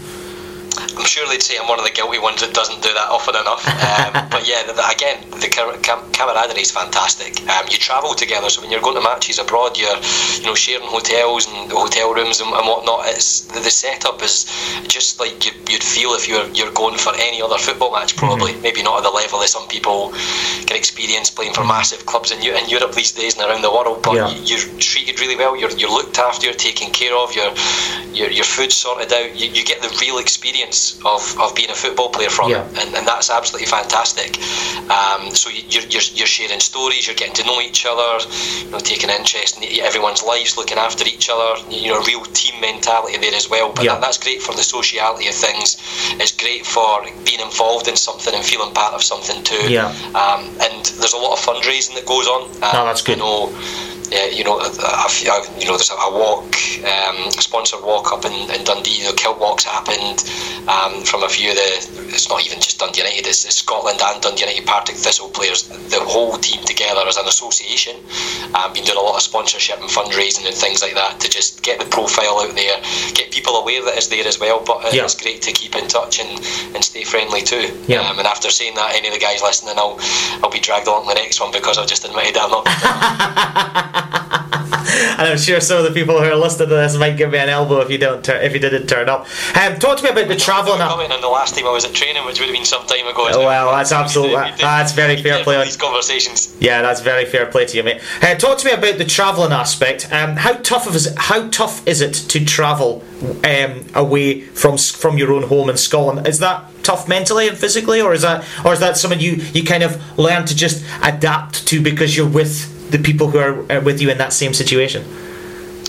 I'm sure they'd say I'm one of the guilty ones that doesn't do that often enough. <laughs> Um, but yeah, again, the camaraderie is fantastic. Um, you travel together, so when you're going to matches abroad, you're you know sharing hotels and hotel rooms and, and whatnot. It's the, the, setup is just like you, would feel if you're you're going for any other football match. Probably, mm-hmm. maybe not at the level that some people can experience playing for massive clubs in, in Europe these days and around the world. But yeah. you, are treated really well. You're, you're looked after. You're taken care of. Your your your food's sorted out. You, you get the real experience of, of being a football player from yeah. it, and, and that's absolutely fantastic. Um, so you're, you're, you're sharing stories, you're getting to know each other, you know, taking interest in everyone's lives, looking after each other. You know, real team mentality there as well. But yeah. that, that's great for the sociality of things. It's great for being involved in something and feeling part of something too. Yeah. Um, and there's a lot of fundraising that goes on. Um, no, that's good. You know, uh, you know, a, a, you know, there's a, a walk, um, a sponsored walk up in, in Dundee. The kilt walks happened um, from a few of the. It's not even just Dundee United. It's, it's Scotland and Dundee United Partick Thistle players. The whole team together as an association, um, been doing a lot of sponsorship and fundraising and things like that to just get the profile out there, get people aware that it's there as well. But yeah. it's great to keep in touch and, and stay friendly too. Yeah. Um, and after saying that, any of the guys listening, I'll I'll be dragged along the next one because I've just admitted I'm not. <laughs> and I'm sure some of the people who are listening to this might give me an elbow if you don't tur- if you didn't turn up. Um, talk to me about the travelling. Coming on the last time I was at training, which would have been some time ago. Oh, well, that's absolutely that's very fair play. On these conversations. Yeah, that's very fair play to you, mate. Uh, talk to me about the travelling aspect. Um, how tough is it, how tough is it to travel um, away from from your own home in Scotland? Is that tough mentally and physically, or is that or is that something you you kind of learn to just adapt to because you're with the people who are with you in that same situation?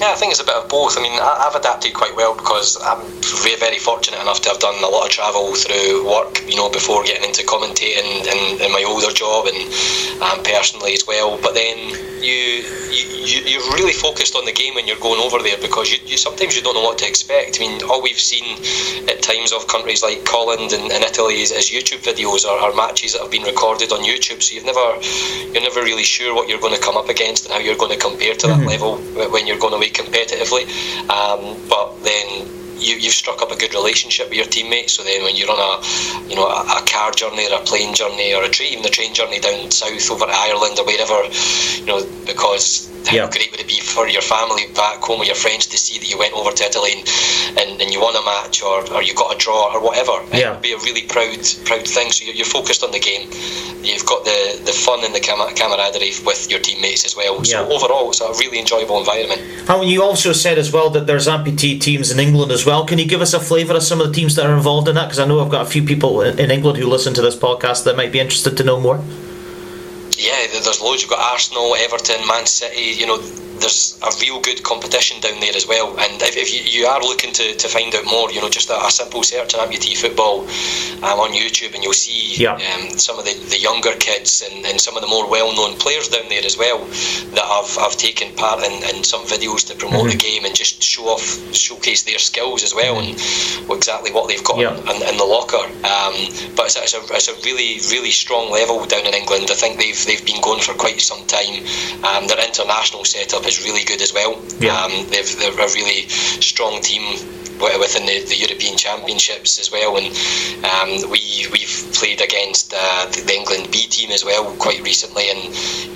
Yeah, I think it's a bit of both. I mean, I've adapted quite well because I'm very, very fortunate enough to have done a lot of travel through work, you know, before getting into commentating in, in my older job and um, personally as well. But then you, you you're really focused on the game when you're going over there because you, you sometimes you don't know what to expect. I mean, all we've seen at times of countries like Holland and, and Italy is, is, YouTube videos or, or matches that have been recorded on YouTube. So you've never you're never really sure what you're going to come up against and how you're going to compare to mm-hmm. that level when you're going away competitively. Um, but then you, you've struck up a good relationship with your teammates. So then, when you're on a, you know, a, a car journey or a plane journey or a train, even the train journey down south over to Ireland or wherever, you know, because how great would it be for your family back home with your friends to see that you went over to Italy and, and, and you won a match or, or you got a draw or whatever? Yeah. It would be a really proud proud thing. So you're, you're focused on the game. You've got the, the fun and the cam- camaraderie with your teammates as well. So yeah. overall, it's a really enjoyable environment. Oh, and you also said as well that there's amputee teams in England as well. Can you give us a flavour of some of the teams that are involved in that? Because I know I've got a few people in England who listen to this podcast that might be interested to know more yeah, there's loads. You've got Arsenal, Everton, Man City. You know, there's a real good competition down there as well. And if, if you, you, are looking to, to find out more, you know, just a, a simple search on amputee football um, on YouTube, and you'll see yeah. um, some of the, the younger kids and, and some of the more well known players down there as well that have, have taken part in, in some videos to promote mm-hmm. the game and just show off, showcase their skills as well and exactly what they've got yeah. in, in, the locker. Um, but it's a, it's, a, it's a really, really strong level down in England. I think they've, they've been going for quite some time. Um, their international setup is really good as well. Yeah. Um, they've, they're a really strong team within the, the European Championships as well, and um, we we've played against uh, the England B team as well quite recently, and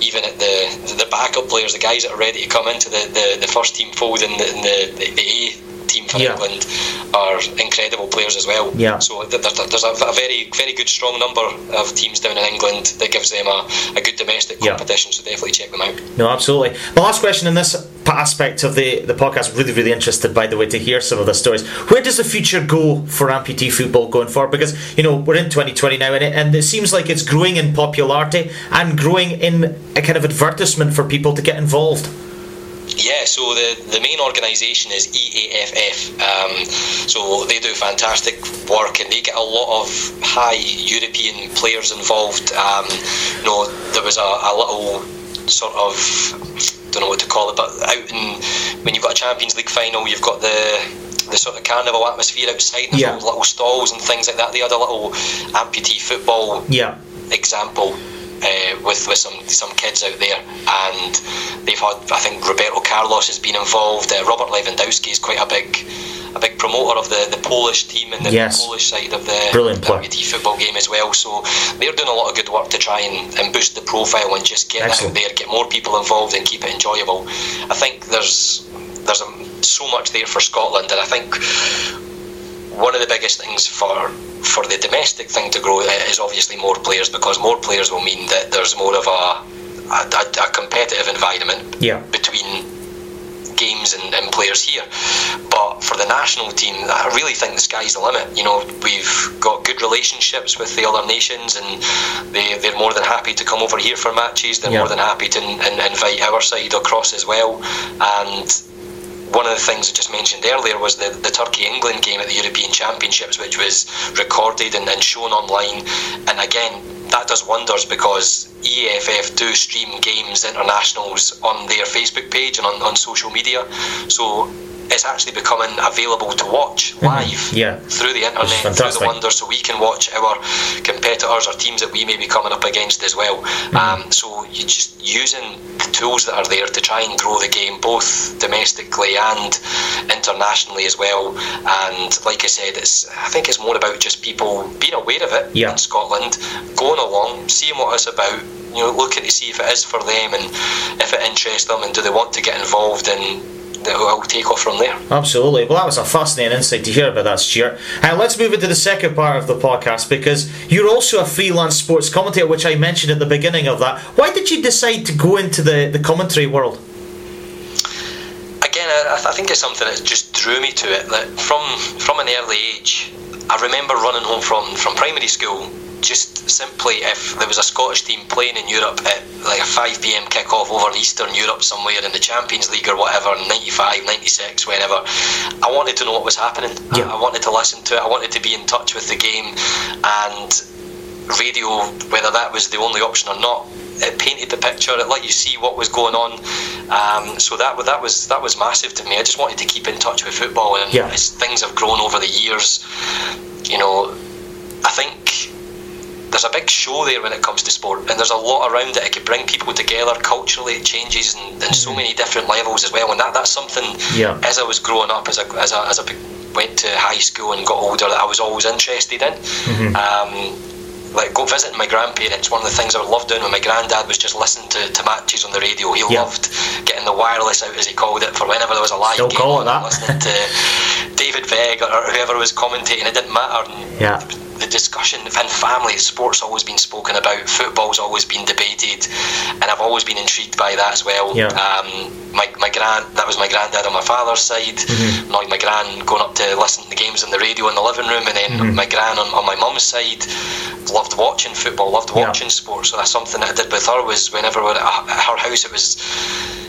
even at the the backup players, the guys that are ready to come into the, the, the first team fold in the, in the, the, the A team for Yeah. England are incredible players as well. Yeah. So there's a, very very good strong number of teams down in England that gives them a, a good domestic Yeah. competition. So definitely check them out. No, absolutely. My last question in this aspect of the, the podcast, really, really interested, by the way, to hear some of the stories. Where does the future go for amputee football going forward? Because, you know, we're in 2020 now and it, and it seems like it's growing in popularity and growing in a kind of advertisement for people to get involved. Yeah, so the, the main organisation is EAFF. Um, so they do fantastic work and they get a lot of high European players involved. Um, you know, there was a, a little sort of don't know what to call it, but out in when you've got a Champions League final, you've got the the sort of carnival atmosphere outside. There's Yeah. little, little stalls and things like that. They had a little amputee football Yeah. example uh, with with some some kids out there, and they've had. I think Roberto Carlos has been involved. Uh, Robert Lewandowski is quite a big a big promoter of the, the Polish team and the Yes. Polish side of the, Brilliant football game as well. So they're doing a lot of good work to try and, and boost the profile and just get Excellent. out there, get more people involved and keep it enjoyable. I think there's there's a, so much there for Scotland, and I think one of the biggest things for for the domestic thing to grow eh, is obviously more players because more players will mean that there's more of a a, a, a competitive environment Yeah. between games and, and players here. But for the national team, I really think the sky's the limit. You know, we've got good relationships with the other nations, and they they're more than happy to come over here for matches. They're Yeah. more than happy to in, in- invite our side across as well, and one of the things I just mentioned earlier was the, the Turkey England game at the European Championships, which was recorded and, then shown online. And again, that does wonders because EFF do stream games, internationals, on their Facebook page and on, on social media. So it's actually becoming available to watch live Mm-hmm. Yeah. through the internet, through the wonders, so we can watch our competitors or teams that we may be coming up against as well. Mm-hmm. Um, so you're just using the tools that are there to try and grow the game, both domestically and internationally as well. And like I said, it's I think it's more about just people being aware of it Yeah. in Scotland, going along, seeing what it's about. You know, looking to see if it is for them and if it interests them and do they want to get involved and it'll take off from there. Absolutely. Well, that was a fascinating insight to hear about that, Stuart. Uh, let's move into the second part of the podcast because you're also a freelance sports commentator, which I mentioned at the beginning of that. Why did you decide to go into the, the commentary world? again, I, I think it's something that just drew me to it. That from from an early age, I remember running home from from primary school. Just simply, if there was a Scottish team playing in Europe at like a 5 pm kick-off over in Eastern Europe somewhere in the Champions League or whatever, in 95, 96, whenever, I wanted to know what was happening. Yeah. I, I wanted to listen to it. I wanted to be in touch with the game, and radio, whether that was the only option or not, it painted the picture. It let you see what was going on. Um, so that that was that was massive to me. I just wanted to keep in touch with football, and Yeah. as things have grown over the years, you know, I think there's a big show there when it comes to sport, and there's a lot around it. It could bring people together culturally. It changes in, in so many different levels as well, and that that's something. Yeah. As I was growing up, as I as I, as I went to high school and got older, that I was always interested in. Um, like go visiting my grandparents. One of the things I would love doing with my granddad was just listening to, to matches on the radio. He Yeah. loved getting the wireless out, as he called it, for whenever there was a live Still game call it that. Listening to <laughs> David Vegg or, whoever was commentating, it didn't matter. Yeah. Discussion in family, sport's always been spoken about, football's always been debated, and I've always been intrigued by that as well. Yeah. Um, my, my grand, that was my granddad on my father's side. Mm-hmm. Like my gran going up to listen to the games on the radio in the living room, and then Mm-hmm. my gran on, on my mum's side loved watching football, loved Yeah. watching sport. So that's something that I did with her. Was whenever we were at her house, it was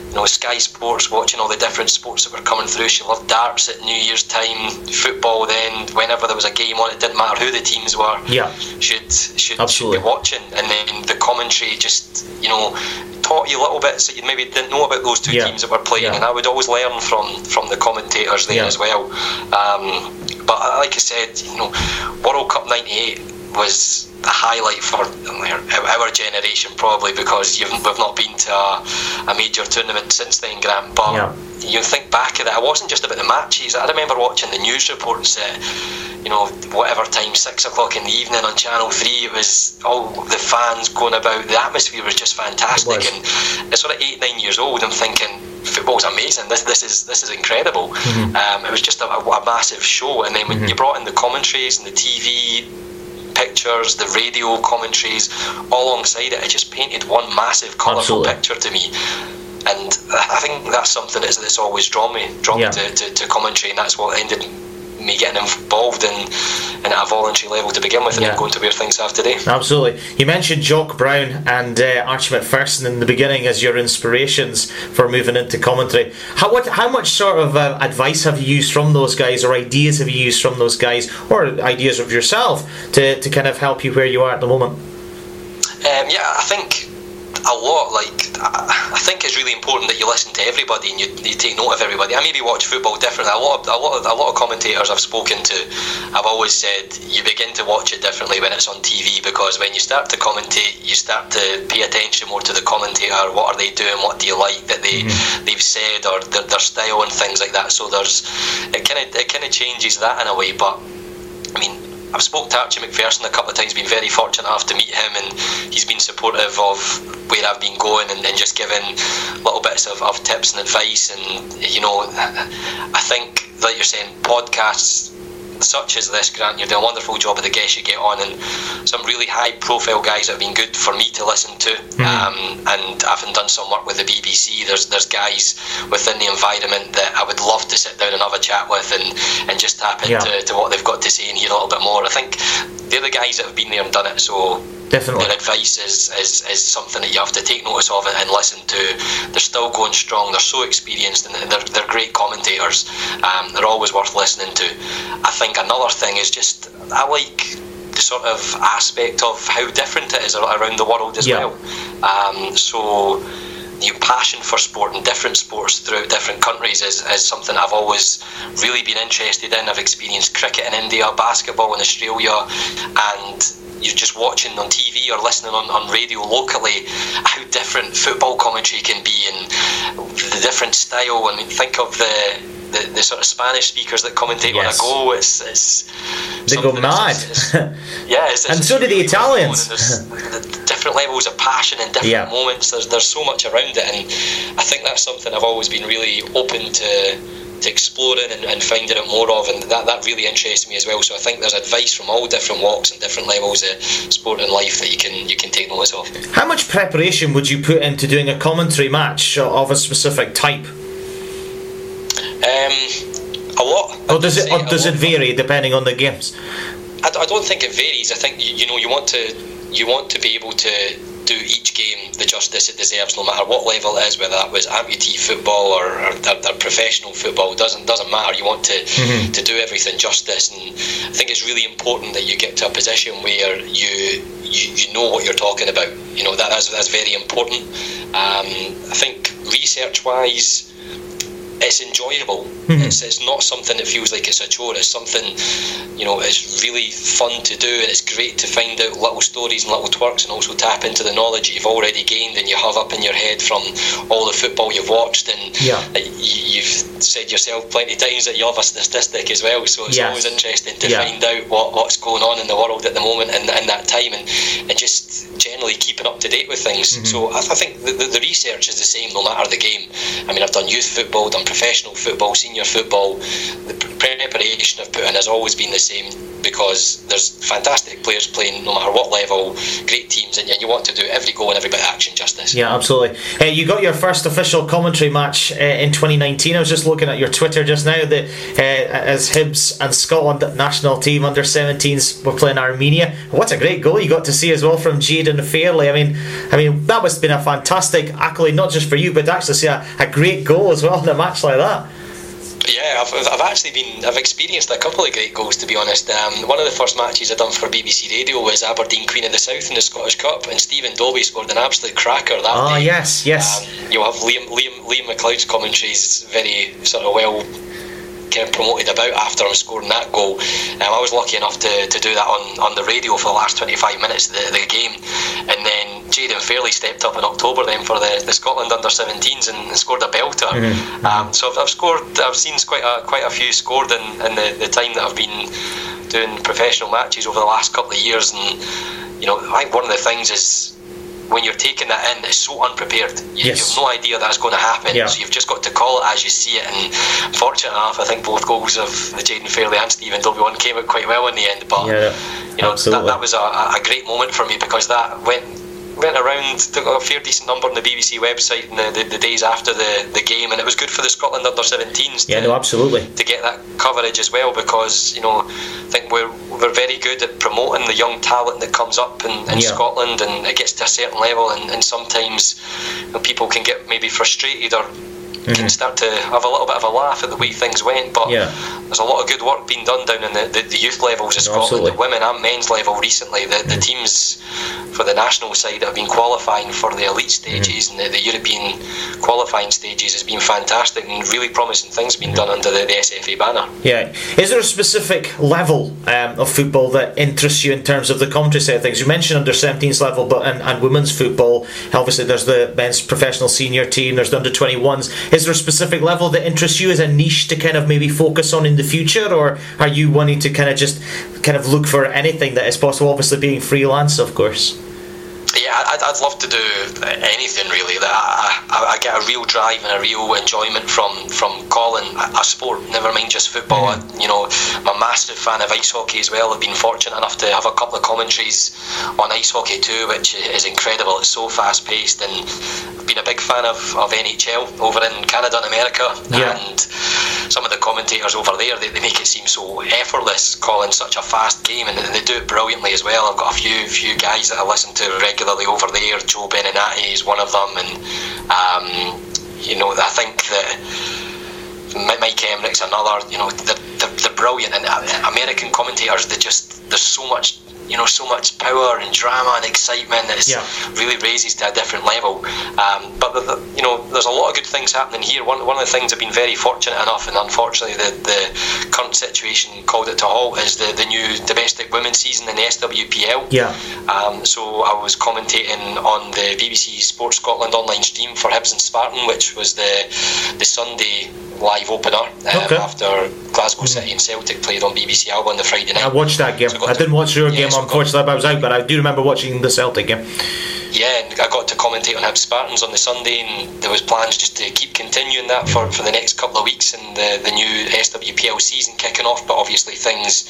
you know Sky Sports, watching all the different sports that were coming through. She loved darts at New Year's time, football. Then whenever there was a game on, it didn't matter who the teams were. Yeah. should should, should Absolutely. be watching, and then the commentary just you know taught you little bits that you maybe didn't know about those two Yeah. teams that were playing, Yeah. and I would always learn from from the commentators there Yeah. as well. Um, but uh, like I said, you know, World Cup '98 was the highlight for our, generation probably because you've, we've not been to a, a major tournament since then, Grant. But Yeah. you think back at it, it wasn't just about the matches. I remember watching the news reports at, you know, whatever time, six o'clock in the evening on Channel 3. It was all the fans going about. The atmosphere was just fantastic. was. And it's sort of eight, nine years old, I'm thinking, football's amazing. This this is this is incredible. Mm-hmm. Um, it was just a, a, massive show, and then when mm-hmm. you brought in the commentaries and the TV pictures, the radio commentaries, all alongside it, it just painted one massive colourful picture to me. And I think that's something that's, that's always drawn me, drawn yeah. me to, to, to commentary, and that's what ended me getting involved in, in at a voluntary level to begin with, and yeah. going to where things have today. Absolutely. You mentioned Jock Brown and uh, Archie Macpherson in the beginning as your inspirations for moving into commentary. How what how much sort of uh, advice have you used from those guys, or ideas have you used from those guys, or ideas of yourself to to kind of help you where you are at the moment? Um, yeah, I think a lot. Like I think it's really important that you listen to everybody and you, you take note of everybody. I maybe watch football differently. A lot of a lot of a lot of commentators I've spoken to, I've always said you begin to watch it differently when it's on TV because when you start to commentate, you start to pay attention more to the commentator. What are they doing? What do you like that they mm-hmm. they've said or their, their style and things like that. So there's it kind of it kind of changes that in a way, but. I mean, I've spoke to Archie Macpherson a couple of times, been very fortunate enough to meet him, and he's been supportive of where I've been going and, and just giving little bits of, of tips and advice. And, you know, I think, like you're saying, podcasts such as this, Grant, you're doing a wonderful job of the guests you get on, and some really high profile guys that have been good for me to listen to. Mm. Um, and having done some work with the BBC, there's there's guys within the environment that I would love to sit down and have a chat with and, and just tap into yeah. to what they've got to say and hear a little bit more. I think they're the guys that have been there and done it, so Definitely. Their advice is, is, is something that you have to take notice of and listen to. They're still going strong. They're so experienced and they're, they're great commentators. Um, they're always worth listening to. I think another thing is just I like the sort of aspect of how different it is around the world as yeah. well. Um, so your passion for sport and different sports throughout different countries is, is something I've always really been interested in. I've experienced cricket in India, basketball in Australia, and you're just watching on TV or listening on, on radio locally how different football commentary can be and the different style. I mean, think of the the, the sort of Spanish speakers that commentate yes. on a go. It's, it's they go mad. It's, it's, yeah, it's, <laughs> and so do the Italians. Different levels of passion and different yeah. moments. There's there's so much around it, and I think that's something I've always been really open to to exploring and, and finding out more of, and that, that really interests me as well. So I think there's advice from all different walks and different levels of sport and life that you can you can take notice of. How much preparation would you put into doing a commentary match of a specific type? Um, a lot. Or does it or does it vary depending on the games? I, I don't think it varies. I think you, you know you want to you want to be able to do each game the justice it deserves, no matter what level it is, whether that was amputee football or, or professional football. Doesn't doesn't matter. You want to mm-hmm. to do everything justice, and I think it's really important that you get to a position where you you, you know what you're talking about. You know that that's, that's very important. Um, I think research wise it's enjoyable. Mm-hmm. It's, it's not something that feels like it's a chore. It's something, you know, it's really fun to do, and it's great to find out little stories and little twerks, and also tap into the knowledge you've already gained and you have up in your head from all the football you've watched. And yeah. you've said yourself plenty of times that you have a statistic as well. So it's yes. always interesting to yeah. find out what, what's going on in the world at the moment and in that time, and, and just generally keeping up to date with things. Mm-hmm. So I, I think the, the, the research is the same no matter the game. I mean, I've done youth football, done professional football, senior football, the preparation I've put in has always been the same because there's fantastic players playing no matter what level, great teams, and you want to do every goal and every bit of action justice. Yeah, absolutely. Uh, you got your first official commentary match uh, in 2019. I was just looking at your Twitter just now that uh, as Hibs and Scotland national team under 17s were playing Armenia. What a great goal you got to see as well from Jaden Fairley. I mean, I mean that must have been a fantastic accolade, not just for you, but actually see a, a great goal as well in the match like that. Yeah, I've, I've actually been I've experienced a couple of great goals to be honest. Um, one of the first matches I done for BBC Radio was Aberdeen Queen of the South in the Scottish Cup, and Stephen Dobbie scored an absolute cracker that oh, day. Yes, yes. Um, you'll have Liam Liam Liam McLeod's commentaries very sort of well of promoted about after I'm scoring that goal. Um, I was lucky enough to, to do that on, on the radio for the last 25 minutes of the, the game. And then Jaden Fairley stepped up in October then for the, the Scotland under 17s and, and scored a belter. Mm-hmm. Um, so I've, I've, scored, I've seen quite a, quite a few scored in, in the, the time that I've been doing professional matches over the last couple of years. And, you know, I think one of the things is when you're taking that in, it's so unprepared. You, Yes. you have no idea that's going to happen. Yeah. So you've just got to call it as you see it. And fortunate enough, I think both goals of the Jaden Fairley and Stephen Dobbie one came out quite well in the end. But Yeah, you know that, that was a, a great moment for me because that went went around took a fair decent number on the BBC website in the, the, the days after the, the game, and it was good for the Scotland under 17s. Yeah, no, absolutely. to get that coverage as well because you know I think we're we're very good at promoting the young talent that comes up in, in Yeah. Scotland and it gets to a certain level and, and sometimes you know, people can get maybe frustrated or can start to have a little bit of a laugh at the way things went but Mm-hmm. Yeah. there's a lot of good work being done down in the, the, the youth levels of Scotland absolutely. the women and men's level recently the, the teams for the national side that have been qualifying for the elite stages and the, the European qualifying stages has been fantastic and really promising things being done under the, the SFA banner Yeah. Is there a specific level um, of football that interests you in terms of the commentary side of things? You mentioned under 17s level, but and, and women's football. Obviously, there's the men's professional senior team. There's the under 21s. Is there a specific level that interests you as a niche to kind of maybe focus on in the future, or are you wanting to kind of just kind of look for anything that is possible? Obviously, being freelance, of course. Yeah, I'd, I'd love to do anything really. That I, I, I get a real drive and a real enjoyment from from calling a, sport. Never mind just football. I, you know, I'm a massive fan of ice hockey as well. I've been fortunate enough to have a couple of commentaries on ice hockey too, which is incredible. It's so fast paced, and I've been a big fan of, of NHL over in Canada and America. Yeah. And some of the commentators over there, they, they make it seem so effortless calling such a fast game, and they do it brilliantly as well. I've got a few few guys that I listen to regularly over there. Joe Beninati is one of them, and um, you know I think that Mike Emrick another. You know they're, they're, they're brilliant, and uh, American commentators they just there's so much. You know, so much power and drama and excitement that it's Yeah. really raises to a different level. Um, but the, the, you know, there's a lot of good things happening here. One, one of the things I've been very fortunate enough, and unfortunately the, the current situation called it to halt, is the, the new domestic women's season in the SWPL. Yeah. Um, so I was commentating on the BBC Sports Scotland online stream for Hibs and Spartan, which was the the Sunday live opener um, Okay. after Glasgow City and Celtic played on BBC Alba on the Friday night. I watched that game. So I didn't watch your yeah, game, so unfortunately, I was out. But I do remember watching the Celtic game. Yeah, and I got to commentate on Hibs Spartans on the Sunday, and there was plans just to keep continuing that for, for the next couple of weeks and the, the new SWPL season kicking off. But obviously, things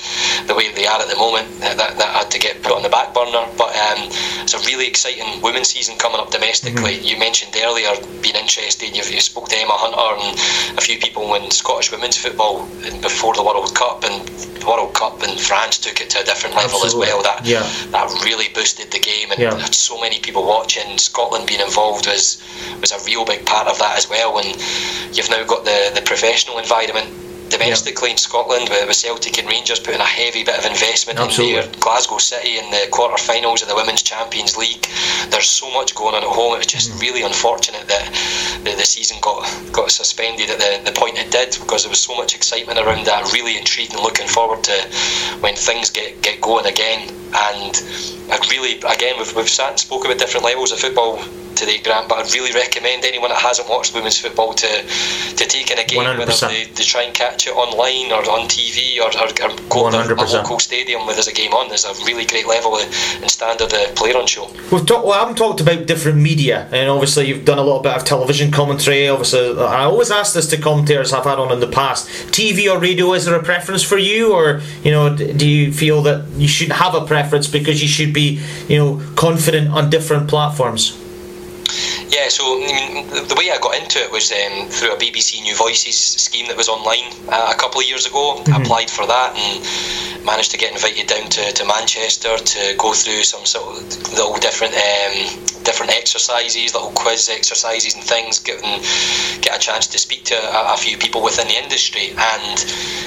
the way they are at the moment, that, that, that had to get put on the back burner. But um, it's a really exciting women's season coming up domestically. You mentioned earlier being interested. You've, you spoke to Emma Hunter and a few people in Scottish women's football before the World Cup, and the World Cup in France took it to a different level Absolutely. as well. That Yeah. that really boosted the game and Yeah. had so many people watching. Scotland being involved was was a real big part of that as well. And you've now got the the professional environment domestically in Scotland with, with Celtic and Rangers putting a heavy bit of investment Absolutely. in there. Glasgow City in the quarter-finals of the Women's Champions League. There's so much going on at home. It was just Mm-hmm. really unfortunate that the, the season got got suspended at the, the point it did because there was so much excitement around that. Really intrigued and looking forward to when things get, get going again. And I really, again, we've, we've sat and spoke about different levels of football today, Grant, but I'd really recommend anyone that hasn't watched women's football to to take in a game, whether 100%. they, they try and catch it online or on TV or, or, or go to a 100%. local stadium where there's a game on. There's a really great level and standard of player on show. We've talked. Well, I haven't talked about different media, and obviously you've done a little bit of television commentary. Obviously, I always ask this to commentators I've had on in the past: TV or radio? Is there a preference for you, or you know, do you feel that you should have a preference because you should be, you know, confident on different platforms? Yeah, so I mean, the- way I got into it was um, through a BBC New Voices scheme that was online uh, a couple of years ago. I applied for that and managed to get invited down to, to Manchester to go through some sort of little different um, different exercises, little quiz exercises and things, get, and get a chance to speak to a, a few people within the industry. And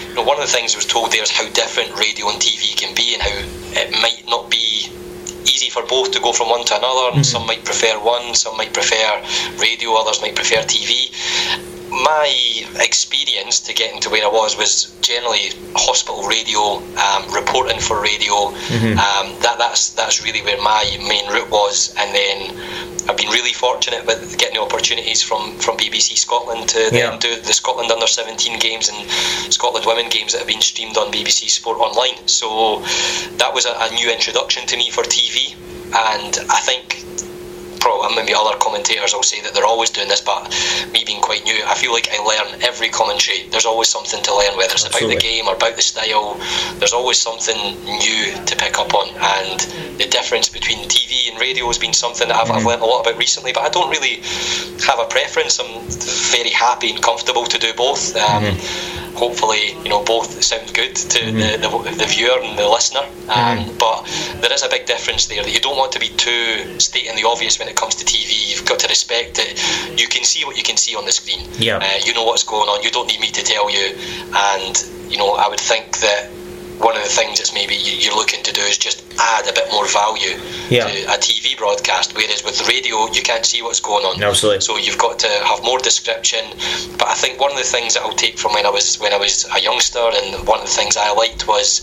you know, one of the things I was told there is how different radio and TV can be and how it might not be for both to go from one to another. And some might prefer one, some might prefer radio, others might prefer TV. My experience to getting to where I was was generally hospital radio, um, reporting for radio. Um, that that's that's really where my main route was, and then I've been really fortunate with getting the opportunities from, from BBC Scotland to Yeah. then do the Scotland under 17 games and Scotland women games that have been streamed on BBC Sport Online. So that was a, a new introduction to me for TV, and I think probably maybe other commentators will say that they're always doing this, but me being quite new, I feel like I learn every commentary. There's always something to learn, whether it's Absolutely. about the game or about the style. There's always something new to pick up on, and the difference between TV and radio has been something that I've, mm-hmm. I've learned a lot about recently. But I don't really have a preference. I'm very happy and comfortable to do both. Um, mm-hmm hopefully you know both sound good to mm-hmm. the, the, the, viewer and the listener um, mm-hmm. but there is a big difference there that you don't want to be too stating the obvious when it comes to TV you've got to respect it you can see what you can see on the screen yeah. Uh, you know what's going on you don't need me to tell you and you know I would think that one of the things that's maybe you're looking to do is just add a bit more value yeah. to a TV broadcast. Whereas with radio, you can't see what's going on. Absolutely. So you've got to have more description. But I think one of the things that I'll take from when I was when I was a youngster, and one of the things I liked was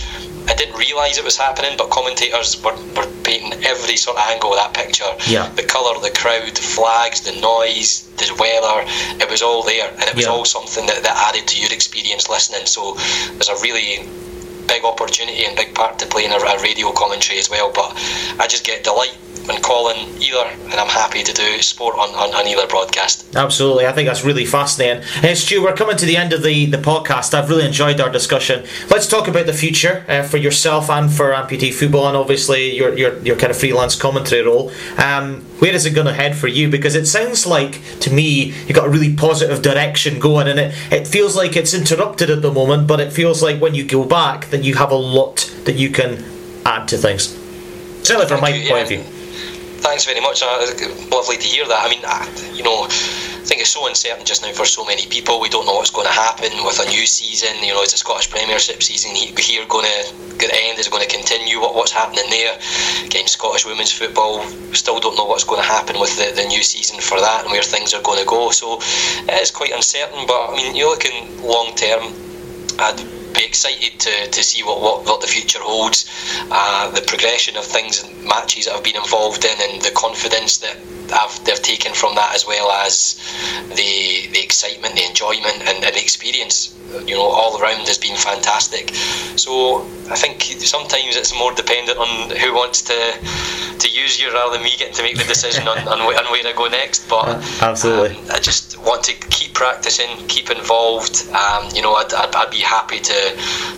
I didn't realise it was happening, but commentators were, were painting every sort of angle of that picture. Yeah. The colour, the crowd, the flags, the noise, the weather, it was all there, and it was yeah. all something that, that added to your experience listening. So there's a really big opportunity and big part to play in a, a radio commentary as well. But I just get delight when calling either, and I'm happy to do sport on, on, on either broadcast. Absolutely, I think that's really fascinating. Hey, Stu, we're coming to the end of the, the podcast. I've really enjoyed our discussion. Let's talk about the future uh, for yourself and for amputee football, and obviously your your, your kind of freelance commentary role. Um, where is it going to head for you? Because it sounds like to me you've got a really positive direction going, and it, it feels like it's interrupted at the moment, but it feels like when you go back that you have a lot that you can add to things. Certainly from my you, point yeah. of view thanks very much. Uh, lovely to hear that. I mean, uh, you know, I think it's so uncertain just now for so many people. We don't know what's going to happen with a new season. You know, is the Scottish Premiership season here going to end? Is it going to continue? What, what's happening there? Again, Scottish women's football, still don't know what's going to happen with the, the new season for that and where things are going to go. So it is quite uncertain. But I mean, you're looking long term. I'd be excited to, to see what, what, what the future holds, uh, the progression of things and matches that I've been involved in, and the confidence that I've, they've taken from that, as well as the the excitement, the enjoyment, and, and the experience. You know, all around has been fantastic. So I think sometimes it's more dependent on who wants to to use you rather than me getting to make the decision on, on, on where I go next. But absolutely, um, I just want to keep practicing, keep involved. Um, you know, I'd, I'd, I'd be happy to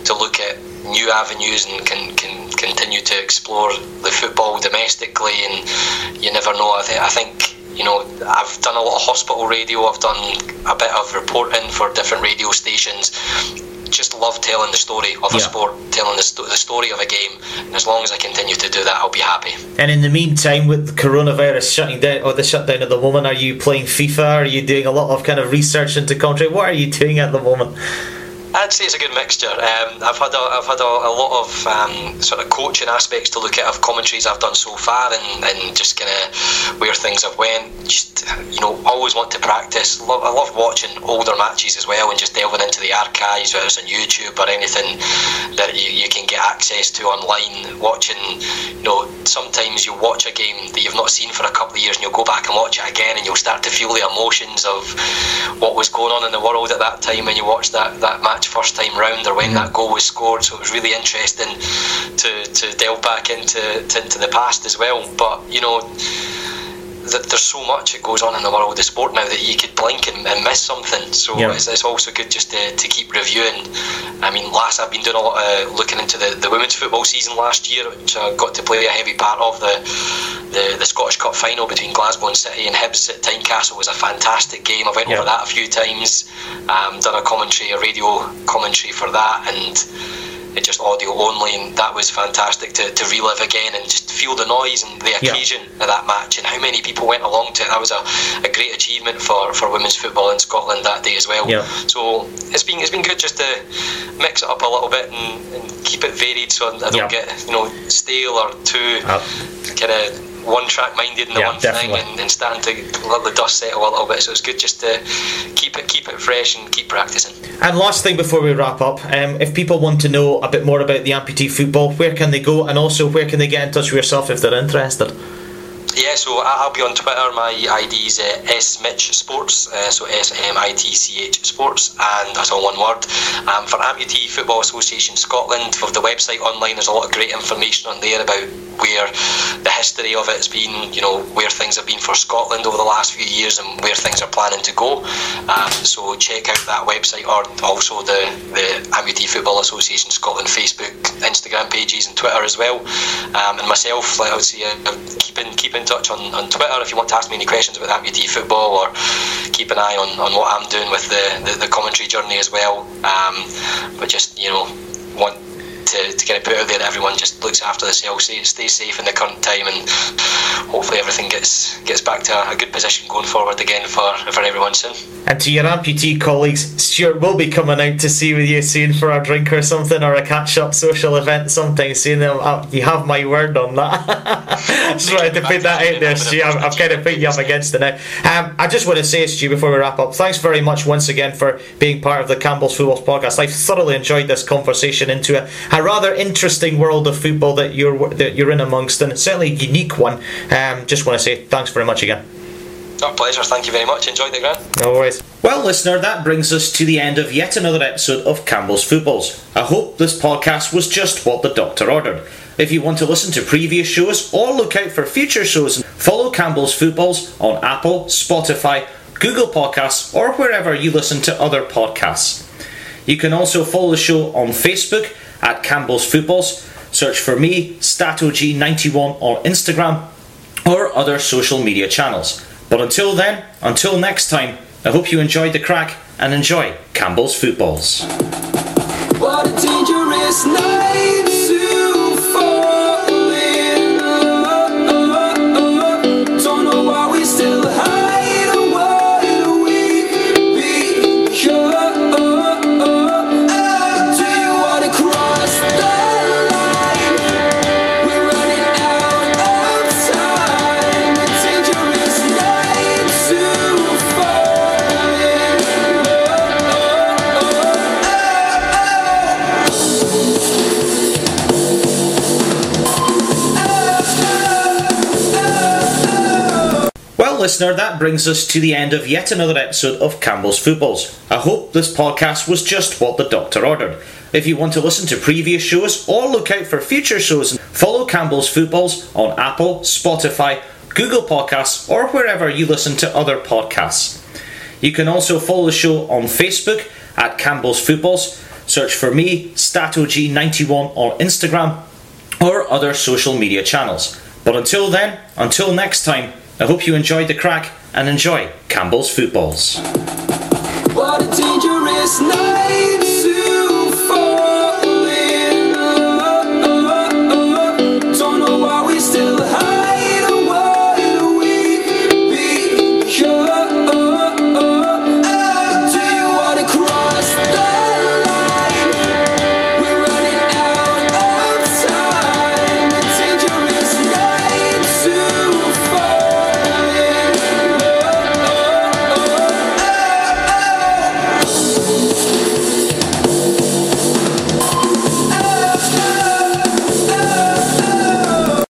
to look at new avenues and can, can continue to explore the football domestically. And you never know. I, th- I think you know I've done a lot of hospital radio. I've done a bit of reporting for different radio stations. Just love telling the story of a sport, telling the, sto- the story of a game. And as long as I continue to do that, I'll be happy. And in the meantime, with coronavirus shutting down or the shutdown at the moment, are you playing FIFA? Are you doing a lot of kind of research into country? What are you doing at the moment? I'd say it's a good mixture. Um, I've had a, I've had a, a lot of um, sort of coaching aspects to look at of commentaries I've done so far, and, and just kind of where things have went. Just you know, always want to practice. Love, I love watching older matches as well, and just delving into the archives, whether it's on YouTube or anything that you, you can get access to online. Watching, you know, sometimes you watch a game that you've not seen for a couple of years, and you'll go back and watch it again, and you'll start to feel the emotions of what was going on in the world at that time when you watch that that match match first time round or when mm. that goal was scored. So it was really interesting to, to delve back into to, into the past as well. But you know that there's so much that goes on in the world of sport now that you could blink and, and miss something. So yeah. it's, it's, also good just to, to keep reviewing. I mean, last I've been doing a lot of looking into the, the women's football season last year, which I got to play a heavy part of the, the, the Scottish Cup final between Glasgow and City and Hibs at Tynecastle was a fantastic game. I went yeah. over that a few times, um, done a commentary, a radio commentary for that, and it just audio only, and that was fantastic to, to relive again and just feel the noise and the occasion yeah. of that match and how many people went along to it. That was a, a great achievement for, for women's football in Scotland that day as well. Yeah. So it's been it's been good just to mix it up a little bit and, and keep it varied so I don't yeah. get you know stale or too uh, kind of one track minded in the yeah, one definitely. thing and, and starting to let the dust settle a little bit. So it's good just to keep it keep it fresh and keep practicing. And last thing before we wrap up, um, if people want to know a bit more about the amputee football, where can they go, and also where can they get in touch with yourself if they're interested? Yeah, so I'll be on Twitter. My ID is uh, smitch sports, uh, so S M I T C H sports, and that's all one word. Um, for Amputee Football Association Scotland, for the website online, there's a lot of great information on there about where the history of it has been, you know, where things have been for Scotland over the last few years and where things are planning to go. Um, so check out that website or also the, the Amputee Football Association Scotland Facebook, Instagram pages and Twitter as well. Um, and myself, like I would say, uh, keep in, keep in touch on, on Twitter if you want to ask me any questions about amputee football or keep an eye on, on what I'm doing with the, the, the commentary journey as well. Um, but just, you know, want to, to get it put out there that everyone just looks after themselves, stay, stay safe in the current time, and hopefully everything gets gets back to a, good position going forward again for, for everyone soon. And to your amputee colleagues, Stuart will be coming out to see with you soon for a drink or something, or a catch up social event sometime soon. You have my word on that. <laughs> just wanted to put that out there, Stu. I've, I've kind of put you up against it now. Um, I just want to say, Stu, before we wrap up, thanks very much once again for being part of the Campbell's Football podcast. I've thoroughly enjoyed this conversation into a, a rather interesting world of football that you're that you're in amongst, and certainly a unique one. Um, just want to say thanks very much again. Our pleasure. Thank you very much. Enjoy the Grant. No worries. Well, listener, that brings us to the end of yet another episode of Campbell's Footballs. I hope this podcast was just what the doctor ordered. If you want to listen to previous shows or look out for future shows, follow Campbell's Footballs on Apple, Spotify, Google Podcasts, or wherever you listen to other podcasts. You can also follow the show on Facebook at Campbell's Footballs. Search for me, StatOG91 on Instagram or other social media channels. But until then, until next time, I hope you enjoyed the crack and enjoy Campbell's Footballs. What a dangerous night listener, that brings us to the end of yet another episode of Campbell's Footballs. I hope this podcast was just what the doctor ordered. If you want to listen to previous shows or look out for future shows, follow Campbell's Footballs on Apple, Spotify, Google Podcasts, or wherever you listen to other podcasts. You can also follow the show on Facebook at Campbell's Footballs. Search for me, StatOG91 on Instagram or other social media channels. But until then, until next time, I hope you enjoyed the crack and enjoy Campbell's Footballs. What a dangerous night!